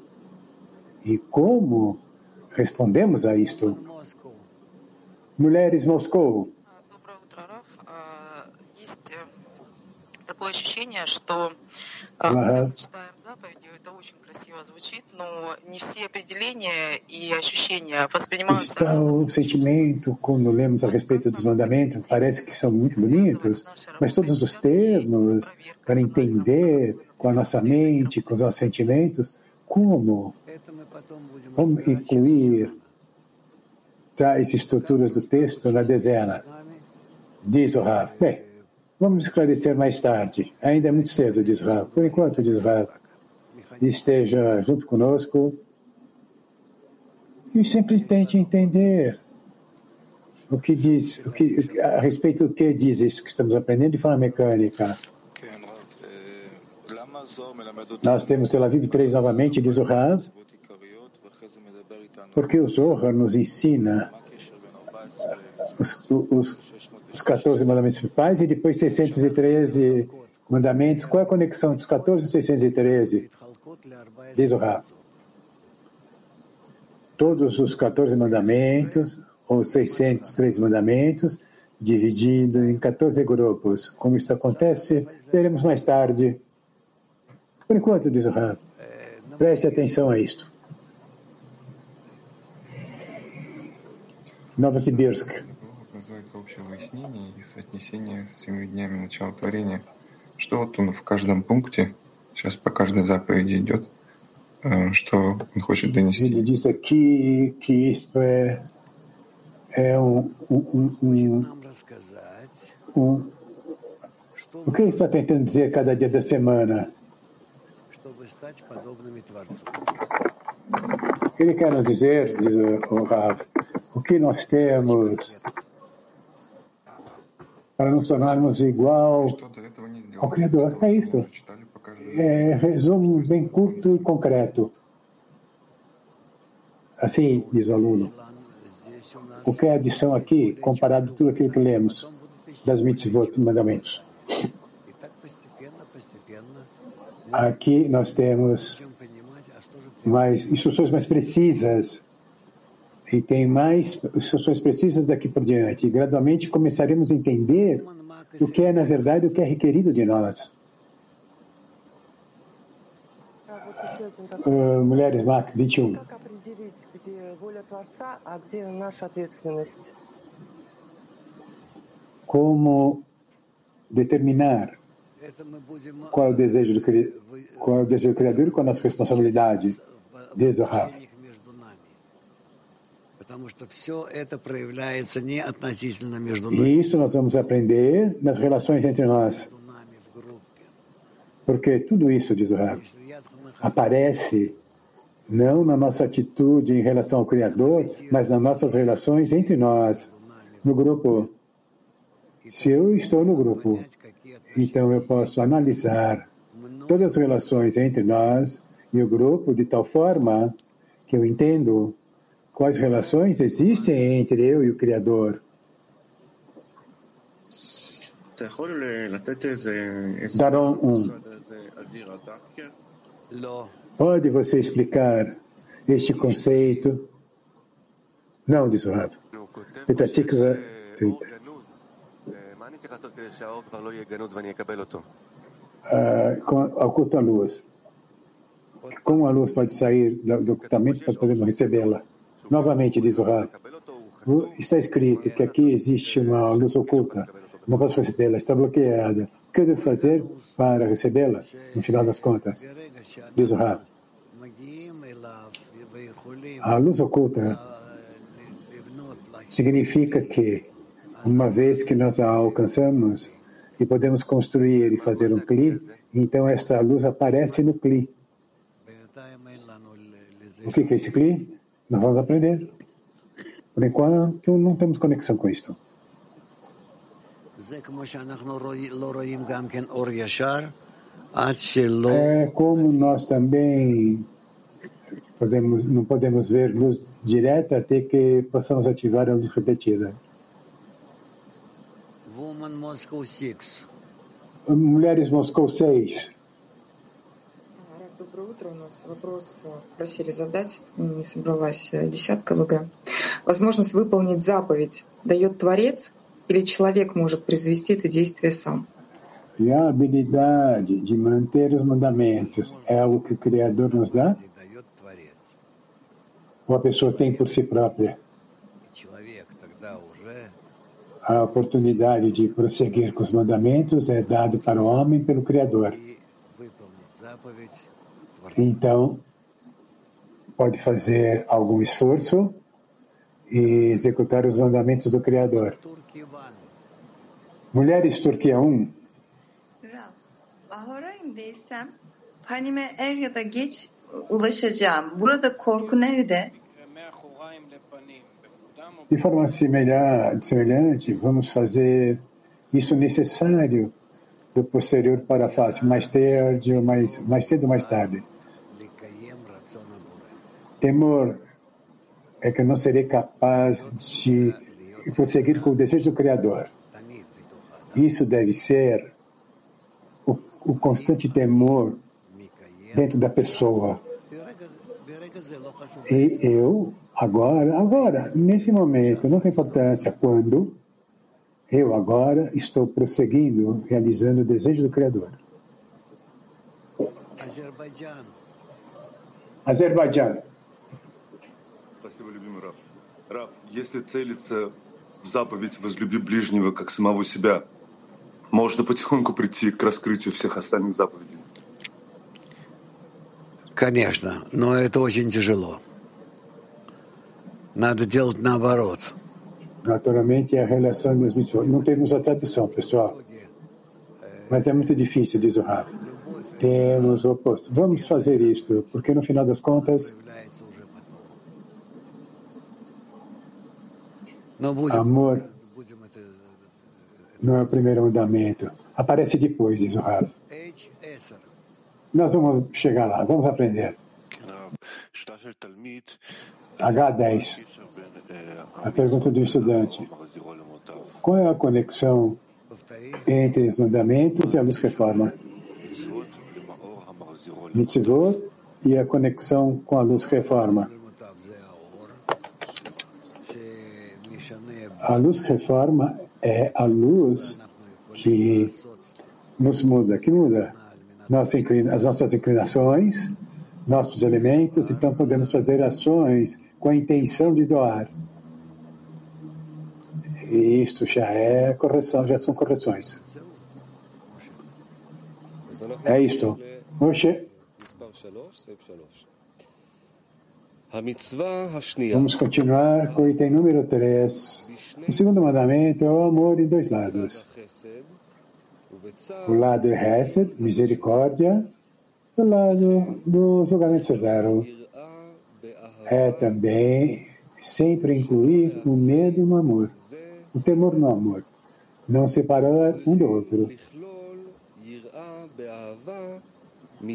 e como respondemos a isto. Mulheres Moscou. такое ощущение, что Ага. читаем заповеди, это очень красиво звучит, но не все определения и ощущения воспринимаются Está o sentimento, quando lemos a respeito dos mandamentos, parece que são muito bonitos, mas todos os termos, para entender com a nossa mente, com os nossos sentimentos, como? Vamos incluir tais estruturas do texto na dezena. Diz o Rav. Bem, vamos esclarecer mais tarde. Ainda é muito cedo, diz o Rav. Por enquanto, diz o Rav, esteja junto conosco e sempre tente entender o que diz, o que, a respeito do que diz isso que estamos aprendendo de forma mecânica. Nós temos Tel Aviv 3 novamente, diz o Rav, porque o Zohar nos ensina os, os, os 14 mandamentos principais e depois 613 mandamentos. Qual é a conexão entre os 14 e 613? Diz o Rav. todos os 14 mandamentos, ou 603 mandamentos, dividindo em 14 grupos. Como isso acontece, veremos mais tarde. Por enquanto, diz o Rav, preste atenção a isto. Novosibirsk. называется общее выяснение и соотнесение с семи днями начала творения. Что вот он в каждом пункте, сейчас по каждой заповеди идет, э, что он хочет um, O que está tentando dizer cada dia da semana? ele quer nos dizer, diz o Rav, o que nós temos para nos tornarmos igual ao Criador. É isso. É, resumo bem curto e concreto. Assim, diz o aluno. O que é adição aqui, comparado com tudo aquilo que lemos das mitzvot, mandamentos? Aqui nós temos mais instruções mais precisas e tem mais instruções precisas daqui por diante. E gradualmente começaremos a entender o que é, na verdade, o que é requerido de nós. Uh, mulheres, lá, 21. Como determinar qual é o desejo do, qual é o desejo do Criador e qual é a nossa responsabilidade? Desde o Rafa. E isso nós vamos aprender nas relações entre nós. Porque tudo isso, diz o Rav, aparece não na nossa atitude em relação ao Criador, mas nas nossas relações entre nós, no grupo. Se eu estou no grupo, então eu posso analisar todas as relações entre nós e o grupo de tal forma que eu entendo Quais relações existem entre eu e o Criador? Daron um. Pode você explicar este conceito? Não, diz o Rav. Tá Petatikva. Ah, oculta a luz. Como a luz pode sair do ocultamento para podermos recebê-la? Novamente, diz o Rav. o- Está escrito que aqui existe uma luz oculta. Não posso recebê-la, está bloqueada. O que eu devo fazer para recebê-la, no final das contas? Diz o Rav. A luz oculta significa que, uma vez que nós a alcançamos e podemos construir e fazer um cli, então essa luz aparece no cli. O que é esse cli? Nós vamos aprender. Por enquanto, não temos conexão com isto. É como nós também podemos, não podemos ver luz direta até que possamos ativar a luz repetida. Mulheres Moscou 6. Доброе утро. У нас вопрос э, просили задать. Не собралась э, десятка ВГ. Возможность выполнить заповедь дает Творец или человек может произвести это действие сам? E a habilidade de manter os mandamentos é algo que o Criador nos dá? Ou a pessoa tem por si própria? Человек тогда уже A oportunidade de prosseguir com os mandamentos é dado para o homem pelo Criador. Então, pode fazer algum esforço e executar os mandamentos do Criador. Mulheres Turquia 1. De forma semelhante, vamos fazer isso necessário do posterior para a face, mais tarde, mais, mais cedo ou mais tarde. Temor é que eu não serei capaz de prosseguir com o desejo do Criador. Isso deve ser o, o constante temor dentro da pessoa. E eu, agora, agora, nesse momento, não tem importância quando, eu agora estou prosseguindo, realizando o desejo do Criador. Azerbaijão. Раф. Если целиться в заповедь «возлюби ближнего, как самого себя», можно потихоньку прийти к раскрытию всех остальных заповедей. Конечно, но это очень tijelo. Надо делать наоборот. Naturalmente, a relação das missões. Não temos a tradução, pessoal. Mas é muito difícil, diz o Rav. Temos o oposto. Vamos fazer isto, porque no final das contas, amor não é o primeiro mandamento. Aparece depois, diz o Rav. Nós vamos chegar lá, vamos aprender. H10. A pergunta do estudante. Qual é a conexão entre os mandamentos e a luz reforma? Mitzvot e a conexão com a luz reforma. A luz reforma é a luz que nos muda, que muda nossa as nossas inclinações, nossos elementos, então podemos fazer ações com a intenção de doar. E isto já é correção, já são correções. É isto. Moshe, vamos continuar com o item número 3. O segundo mandamento é o amor em dois lados. O lado é Hesed, misericórdia, e o lado do julgamento severo. É também sempre incluir o medo no amor, o temor no amor, não separar um do outro.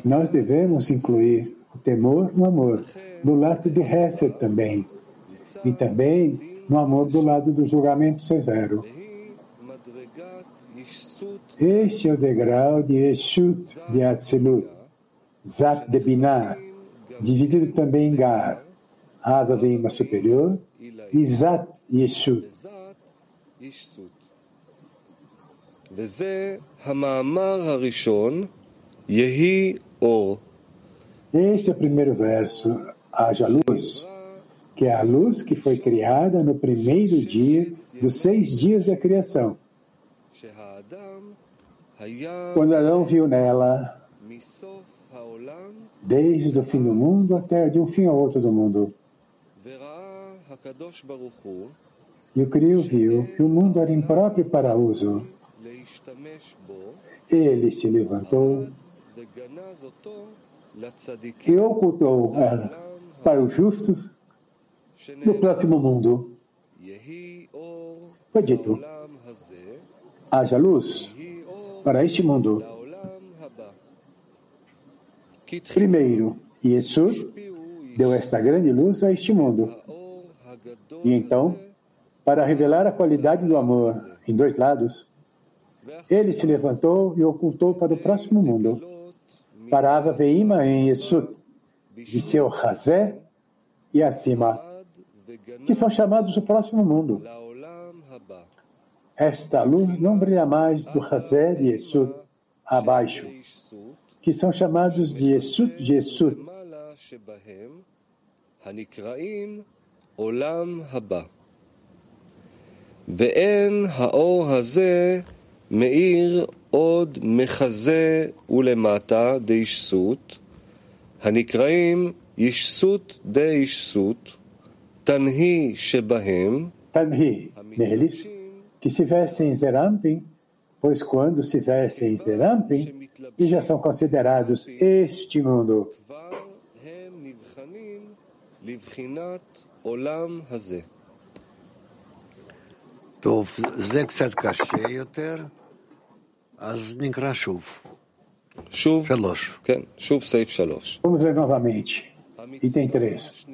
Nós devemos incluir o temor no amor, do lado de Hesed também, e também no amor do lado do julgamento severo. Este é o degrau de Eshut de Atzilut, Zat de Binah, dividido também em Gar, Hava Veima superior e Zat Yeshut. וזה המאמר הראשון, יהי אור. Este é o primeiro verso, haja luz, que é a luz que foi criada no primeiro dia dos seis dias da criação. Quando Adão viu nela, desde o fim do mundo até de um fim ao outro do mundo. E o Cristo viu que o mundo era impróprio para uso. Ele se levantou e ocultou ela para os justos no próximo mundo. Foi dito: haja luz para este mundo. Primeiro, Yeshua deu esta grande luz a este mundo. E então, para revelar a qualidade do amor em dois lados, ele se levantou e ocultou para o próximo mundo. Para Ava Veima em Yeshut, de seu Hazé e acima, que são chamados do próximo mundo. Esta luz não brilha mais do Hazé de Yeshut abaixo, que são chamados de Yeshut de Yeshut. ואין האור הזה מאיר עוד מחזה ולמטה דאישסות, הנקראים אישסות דאישסות, תנהי שבהם, Tanhi, neles, que se vestem em Zerampim, pois quando se vestem em Zerampim, e já são considerados este mundo. הם נבחנים לבחינת עולם הזה. טוב, זה קצת קשה יותר, אז נקרא שוב. Shuv, okay, Shuv Seif Shalosh. Vamos ver novamente. Item 3.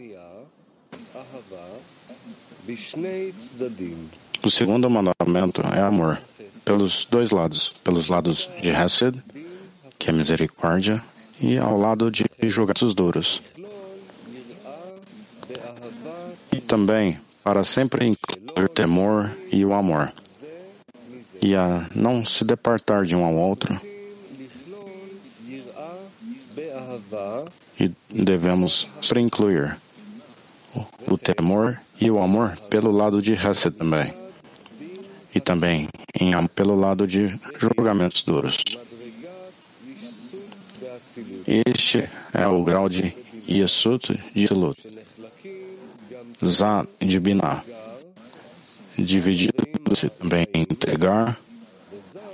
O segundo mandamento é amor, pelos dois lados, pelos lados de Hesed, que é misericórdia, e ao lado de Jogados duros. E também para sempre incluir o temor e o amor, e a não se departar de um ao outro, e devemos sempre incluir o, temor e o amor pelo lado de Hesed também, e também em, pelo lado de julgamentos duros. Este é o grau de Yesut de Lut, Za de Binah, dividido-se também em entregar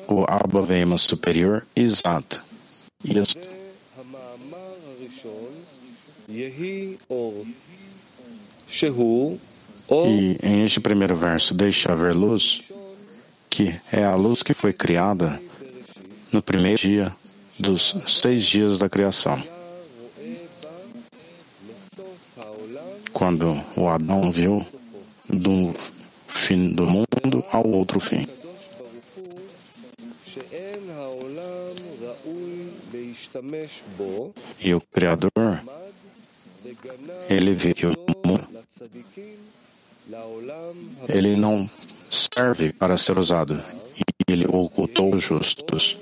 o Abba Vema superior e Zat. Yesut. E em este primeiro verso, deixa haver luz, que é a luz que foi criada no primeiro dia dos seis dias da criação. Quando o Adão viu do fim do mundo ao outro fim. E o Criador, ele viu que o mundo, ele não serve para ser usado, e ele ocultou os justos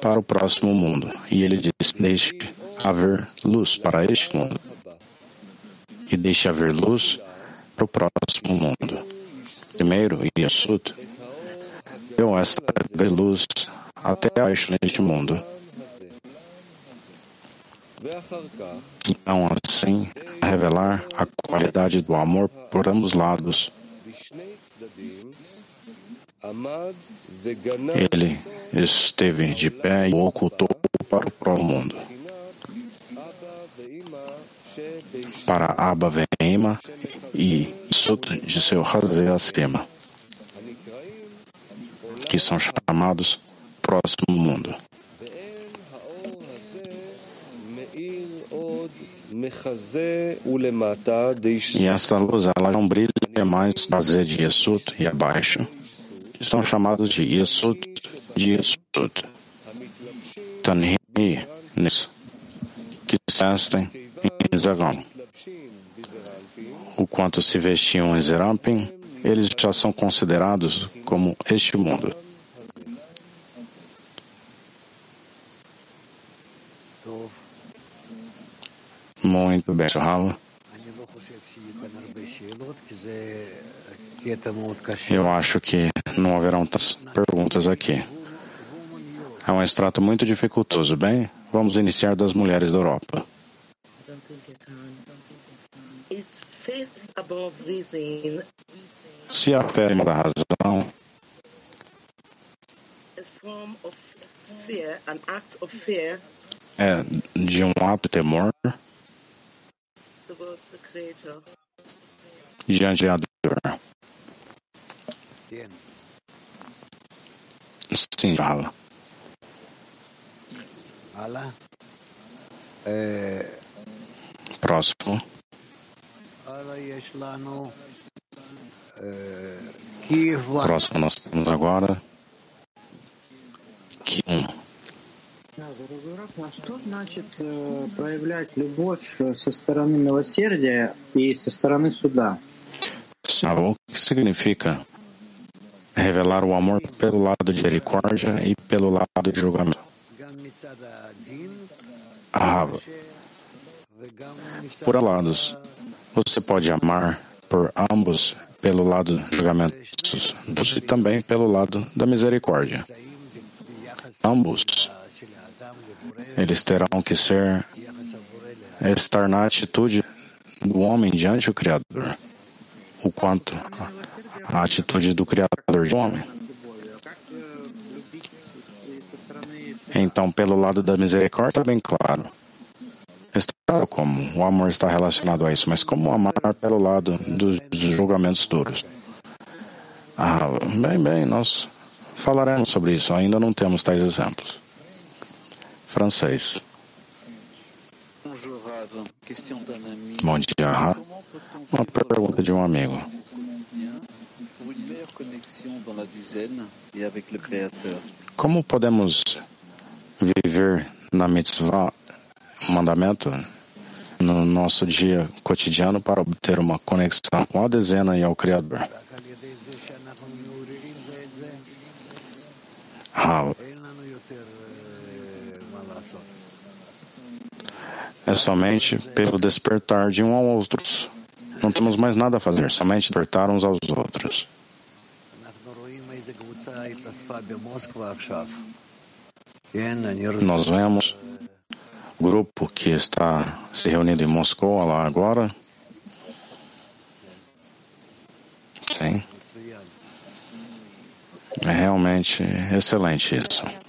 para o próximo mundo. E ele disse: Deixe haver luz para este mundo. E deixe haver luz para o próximo mundo. Primeiro, Yasud deu esta luz até baixo neste mundo. Então, assim, revelar a qualidade do amor por ambos lados. Ele esteve de pé e o ocultou para o próximo mundo. Para Abba Veima e Sut de seu Razé acima, que são chamados próximo mundo. E essa luz, ela não brilha mais Z de Yesut e abaixo, são chamados de Yesut, de Yesut. Tanhi, que se vestem em Zagão. O quanto se vestiam em Zerampim, eles já são considerados como este mundo. Muito bem, Shahava. Eu acho que não haverão tantas perguntas aqui. É um extrato muito dificultoso. Bem, vamos iniciar das mulheres da Europa. Se a fé é da razão, é de um ato de temor diante da dor. Sim, fala. Próximo. Próximo nós temos agora. Que significa revelar o amor pelo lado de misericórdia e pelo lado de julgamento? Ah, por lados, você pode amar por ambos pelo lado do julgamento e também pelo lado da misericórdia. Ambos eles terão que ser estar na atitude do homem diante do Criador, o quanto a atitude do Criador do homem. Então, pelo lado da misericórdia, está bem claro. Está como o amor está relacionado a isso, mas como amar pelo lado dos, dos julgamentos duros. Ah, bem, bem, nós falaremos sobre isso. Ainda não temos tais exemplos francês. Bom dia. Uma pergunta de um amigo. Como podemos viver na mitzvah, mandamento, no nosso dia cotidiano para obter uma conexão com a dezena e ao Criador. Rav, é somente pelo despertar de um ao outro. Não temos mais nada a fazer, somente despertar uns aos outros. Nós vemos o grupo que está se reunindo em Moscou lá agora. Sim. É realmente excelente isso.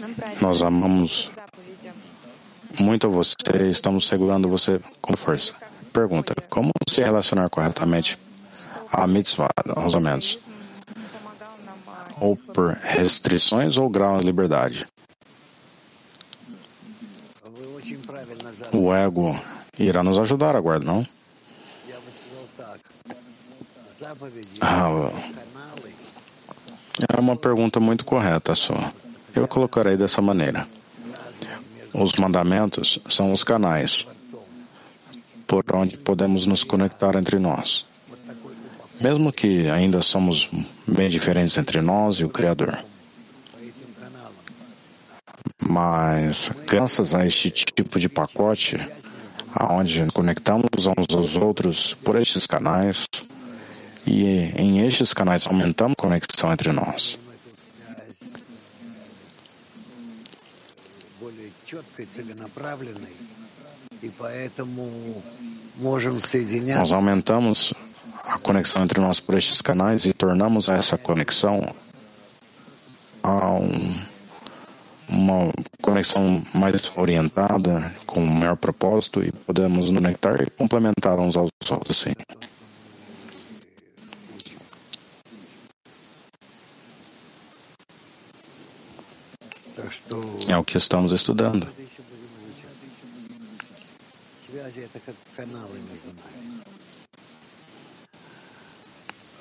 нам правильно nós amamos заповеди? muito você e estamos segurando você com força. Pergunta: como se relacionar corretamente a mitzvah, aos aumentos? Ou por restrições ou grau de liberdade? O ego irá nos ajudar agora, não? Ah, é uma pergunta muito correta sua. Eu colocarei dessa maneira. Os mandamentos são os canais por onde podemos nos conectar entre nós. Mesmo que ainda somos bem diferentes entre nós e o Criador. Mas, graças a este tipo de pacote, aonde conectamos uns aos outros por estes canais, e em estes canais aumentamos a conexão entre nós. Nós aumentamos a conexão entre nós por estes canais e tornamos essa conexão a um uma conexão mais orientada, com maior propósito, e podemos conectar e complementar uns aos outros, sim. É o que estamos estudando.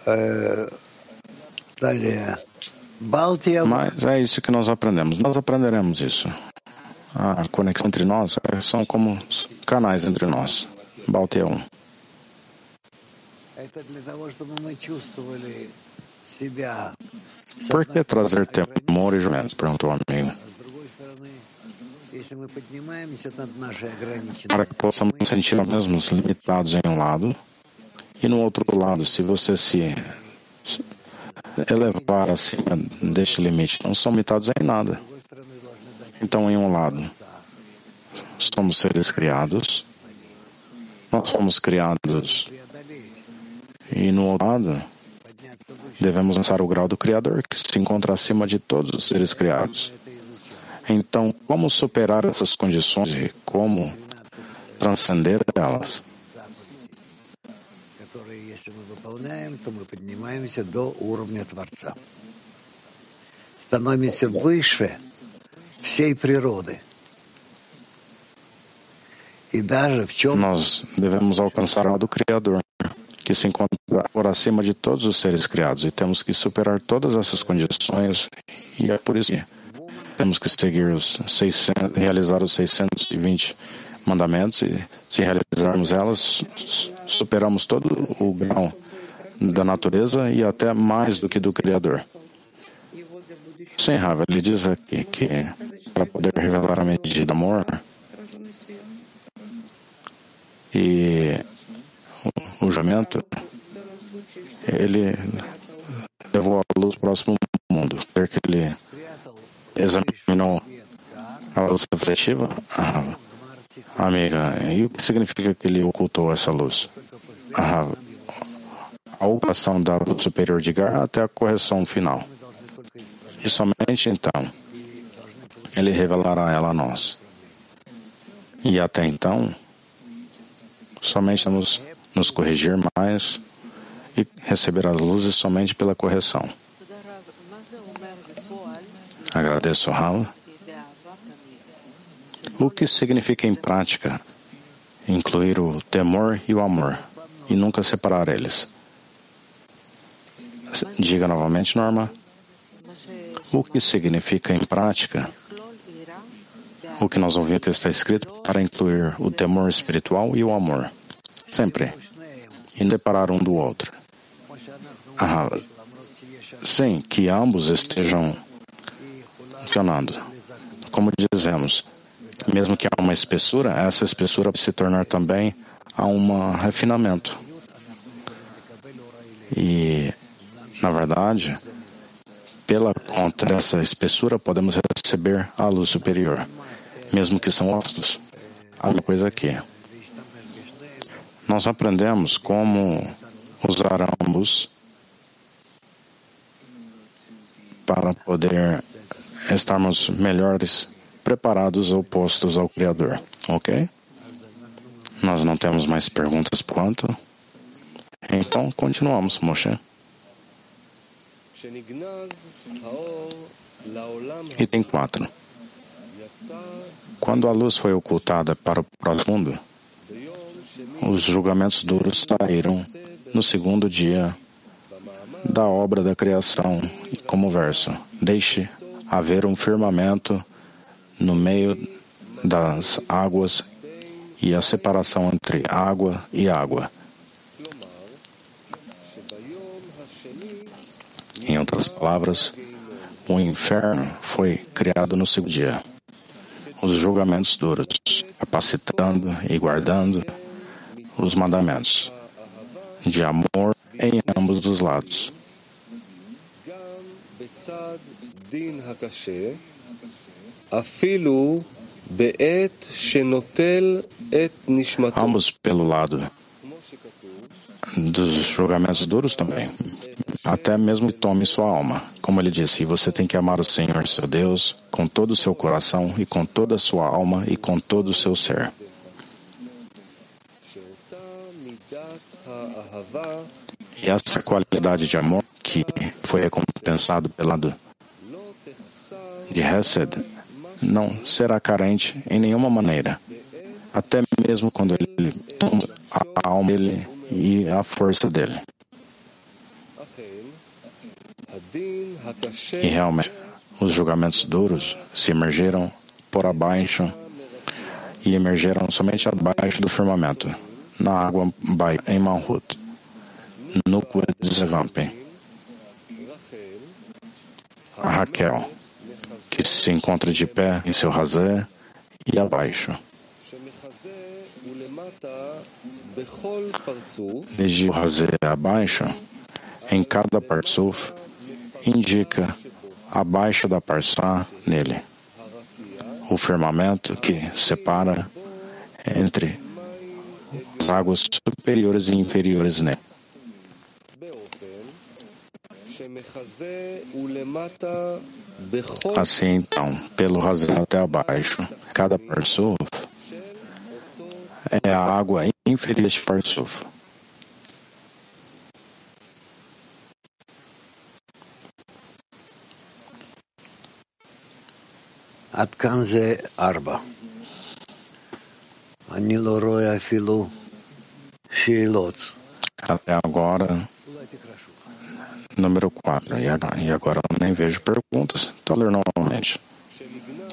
Uh, mas é isso que nós aprendemos. Nós aprenderemos isso. A conexão entre nós são como canais entre nós. Baltea é 1. Por que trazer temor e julgamento? Perguntou o amigo. Para que possamos sentir mesmos limitados em um lado e no outro lado, se você se elevar acima deste limite, não são limitados em nada. Então, em um lado, somos seres criados, nós fomos criados, e no outro lado, devemos lançar o grau do Criador, que se encontra acima de todos os seres criados. Então, como superar essas condições e como transcender elas? Становимся выше всей природы. И даже в чем Nós devemos alcançar a do Criador, que se encontra por acima de todos os seres criados, e temos que superar todas essas condições, e é por isso que temos que seguir os 600, realizar os 620 mandamentos, e se realizarmos elas, superamos todo o grau da natureza e até mais do que do Criador. Sim, Rava, ele diz aqui que para poder revelar a medida do amor, e o, o julgamento, ele levou a luz próximo ao mundo. Quer que ele examinou a luz refletiva? Ah, amiga, e o que significa que ele ocultou essa luz? Ah, a ocupação da luz superior de Gar até a correção final. E somente então ele revelará ela a nós. E até então, somente vamos nos corrigir mais e receber as luzes somente pela correção. Agradeço, Raul. O que significa em prática incluir o temor e o amor e nunca separar eles? Diga novamente, Norma. O que significa em prática o que nós ouvimos que está escrito para incluir o temor espiritual e o amor. Sempre. E separar um do outro. Ah, sim, que ambos estejam funcionando. Como dizemos, mesmo que há uma espessura, essa espessura se tornar também a um refinamento. E, na verdade, pela conta dessa espessura, podemos receber a luz superior, mesmo que são opostos. Uma coisa aqui. Nós aprendemos como usar ambos para poder estarmos melhores preparados ou postos ao Criador. Ok? Nós não temos mais perguntas quanto. Então, continuamos, Moshe. Item 4. Quando a luz foi ocultada para o próximo mundo, os julgamentos duros saíram no segundo dia da obra da criação, como verso: Deixe haver um firmamento no meio das águas e a separação entre água e água. Outras palavras, o inferno foi criado no segundo dia. Os julgamentos duros, capacitando e guardando os mandamentos de amor em ambos os lados. Ambos pelo lado dos julgamentos duros também. Até mesmo que tome sua alma. Como ele disse, você tem que amar o Senhor, seu Deus, com todo o seu coração e com toda a sua alma e com todo o seu ser. E essa qualidade de amor que foi recompensado pelo lado de Hesed não será carente em nenhuma maneira, até mesmo quando ele toma a alma dele e a força dele. E realmente, os julgamentos duros se emergeram por abaixo e emergeram somente abaixo do firmamento, na água em Malhut, no de Zevampe. A Raquel, que se encontra de pé em seu razé e abaixo. Desde o razé abaixo, em cada parsuf, indica abaixo da parsá nele o firmamento que separa entre as águas superiores e inferiores nele. Assim então, pelo razão até abaixo, cada parsuf é a água inferior de parsuf. עד כאן זה ארבע. אני לא רואה אפילו שאלות. Até agora, número 4. E agora eu nem vejo perguntas. Então, ler novamente.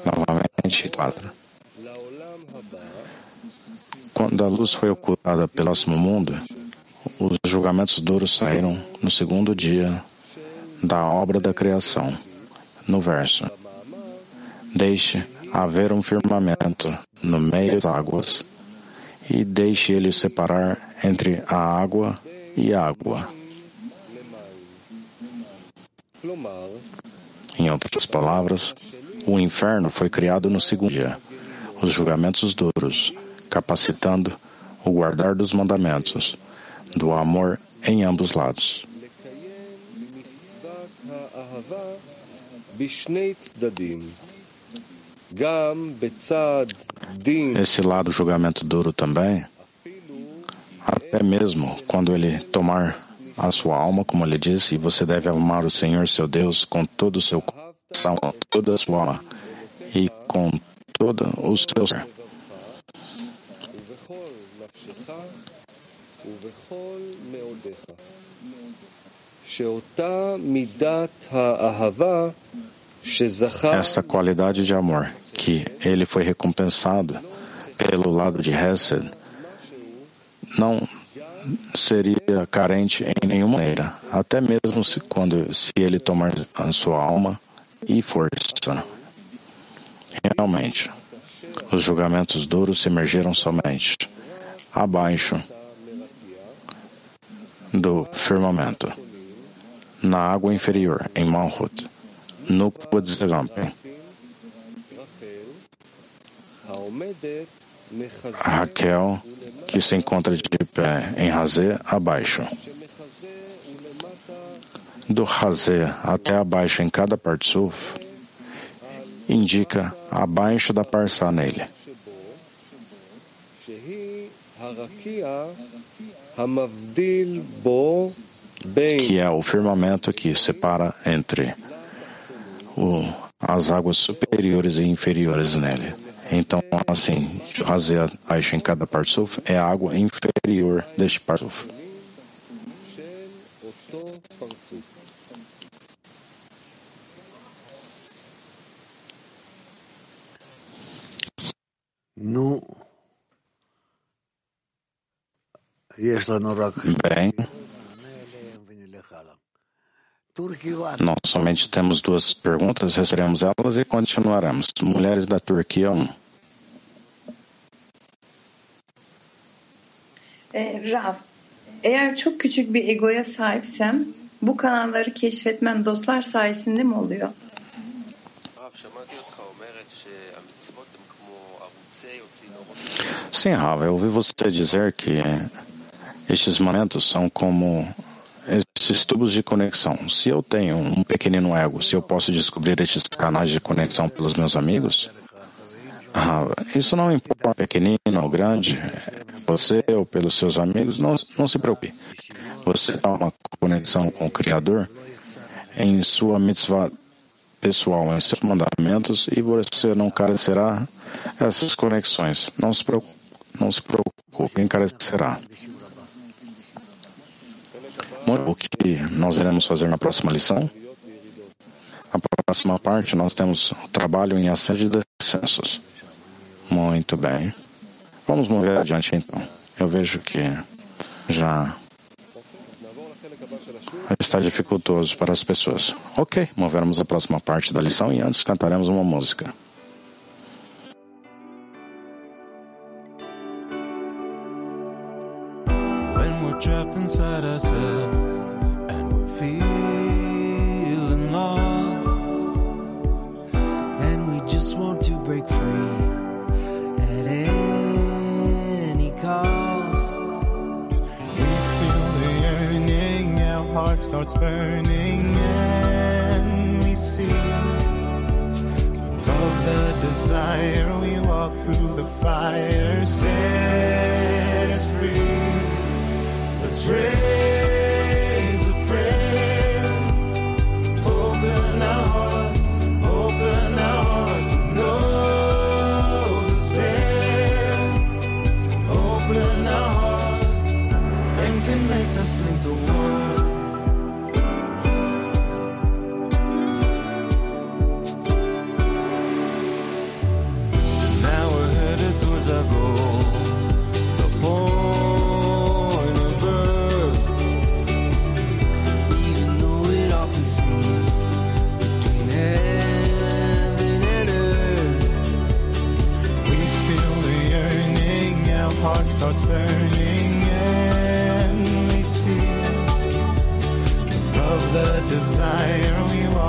Novamente, 4. Quando a luz foi ocultada pelo próximo mundo, os julgamentos duros saíram no segundo dia da obra da criação. No verso: Deixe haver um firmamento no meio das águas e deixe ele separar entre a água e a água. Em outras palavras, o inferno foi criado no segundo dia, os julgamentos duros, capacitando o guardar dos mandamentos, do amor em ambos lados. Esse lado julgamento duro também, até mesmo quando ele tomar a sua alma, como ele disse, e você deve amar o Senhor seu Deus com todo o seu coração, com toda a sua alma e com todo o seu ser. ובכל נפשך ובכל מאודיך. שאותה מידת האהבה שזכה esta qualidade de amor que ele foi recompensado pelo lado de Hesed não seria carente em nenhuma maneira, até mesmo se, quando se ele tomar a sua alma e força. Realmente, os julgamentos duros se emergiram somente abaixo do firmamento, na água inferior, em Malhut, no corpo de rampa. Raquel, que se encontra de pé em Razê, abaixo. Do Razê até abaixo em cada parte sul indica abaixo da parçá nele. Que é o firmamento que separa entre o, as águas superiores e inferiores nele. Então, assim, Hazia Aish em cada Parsuf é a água inferior deste Parsuf. Bem, nós somente temos duas perguntas, receberemos elas e continuaremos. Mulheres da Turquia 1. E, Rav, eğer çok küçük bir egoya sahipsem bu kanalları keşfetmem dostlar sayesinde mi oluyor? Sim, Rav, eu ouvi você dizer que estes momentos são como esses tubos de conexão. Se eu tenho um pequenino ego, se eu posso descobrir estes canais de conexão pelos meus amigos, ah, isso não importa pequenino ou grande, você ou pelos seus amigos, não, não se preocupe. Você dá uma conexão com o Criador em sua mitzvah pessoal, em seus mandamentos, e você não carecerá essas conexões. Não se preocupe, não se preocupe encarecerá. O que nós iremos fazer na próxima lição? A próxima parte nós temos trabalho em ascensão e descensos. Muito bem. Vamos mover adiante então. Eu vejo que já está dificultoso para as pessoas. Ok, moveremos a próxima parte da lição e antes cantaremos uma música. Trapped inside ourselves heart starts burning, and we see above the desire. We walk through the fire, set us free. Let's raise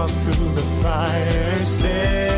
through the fire, say.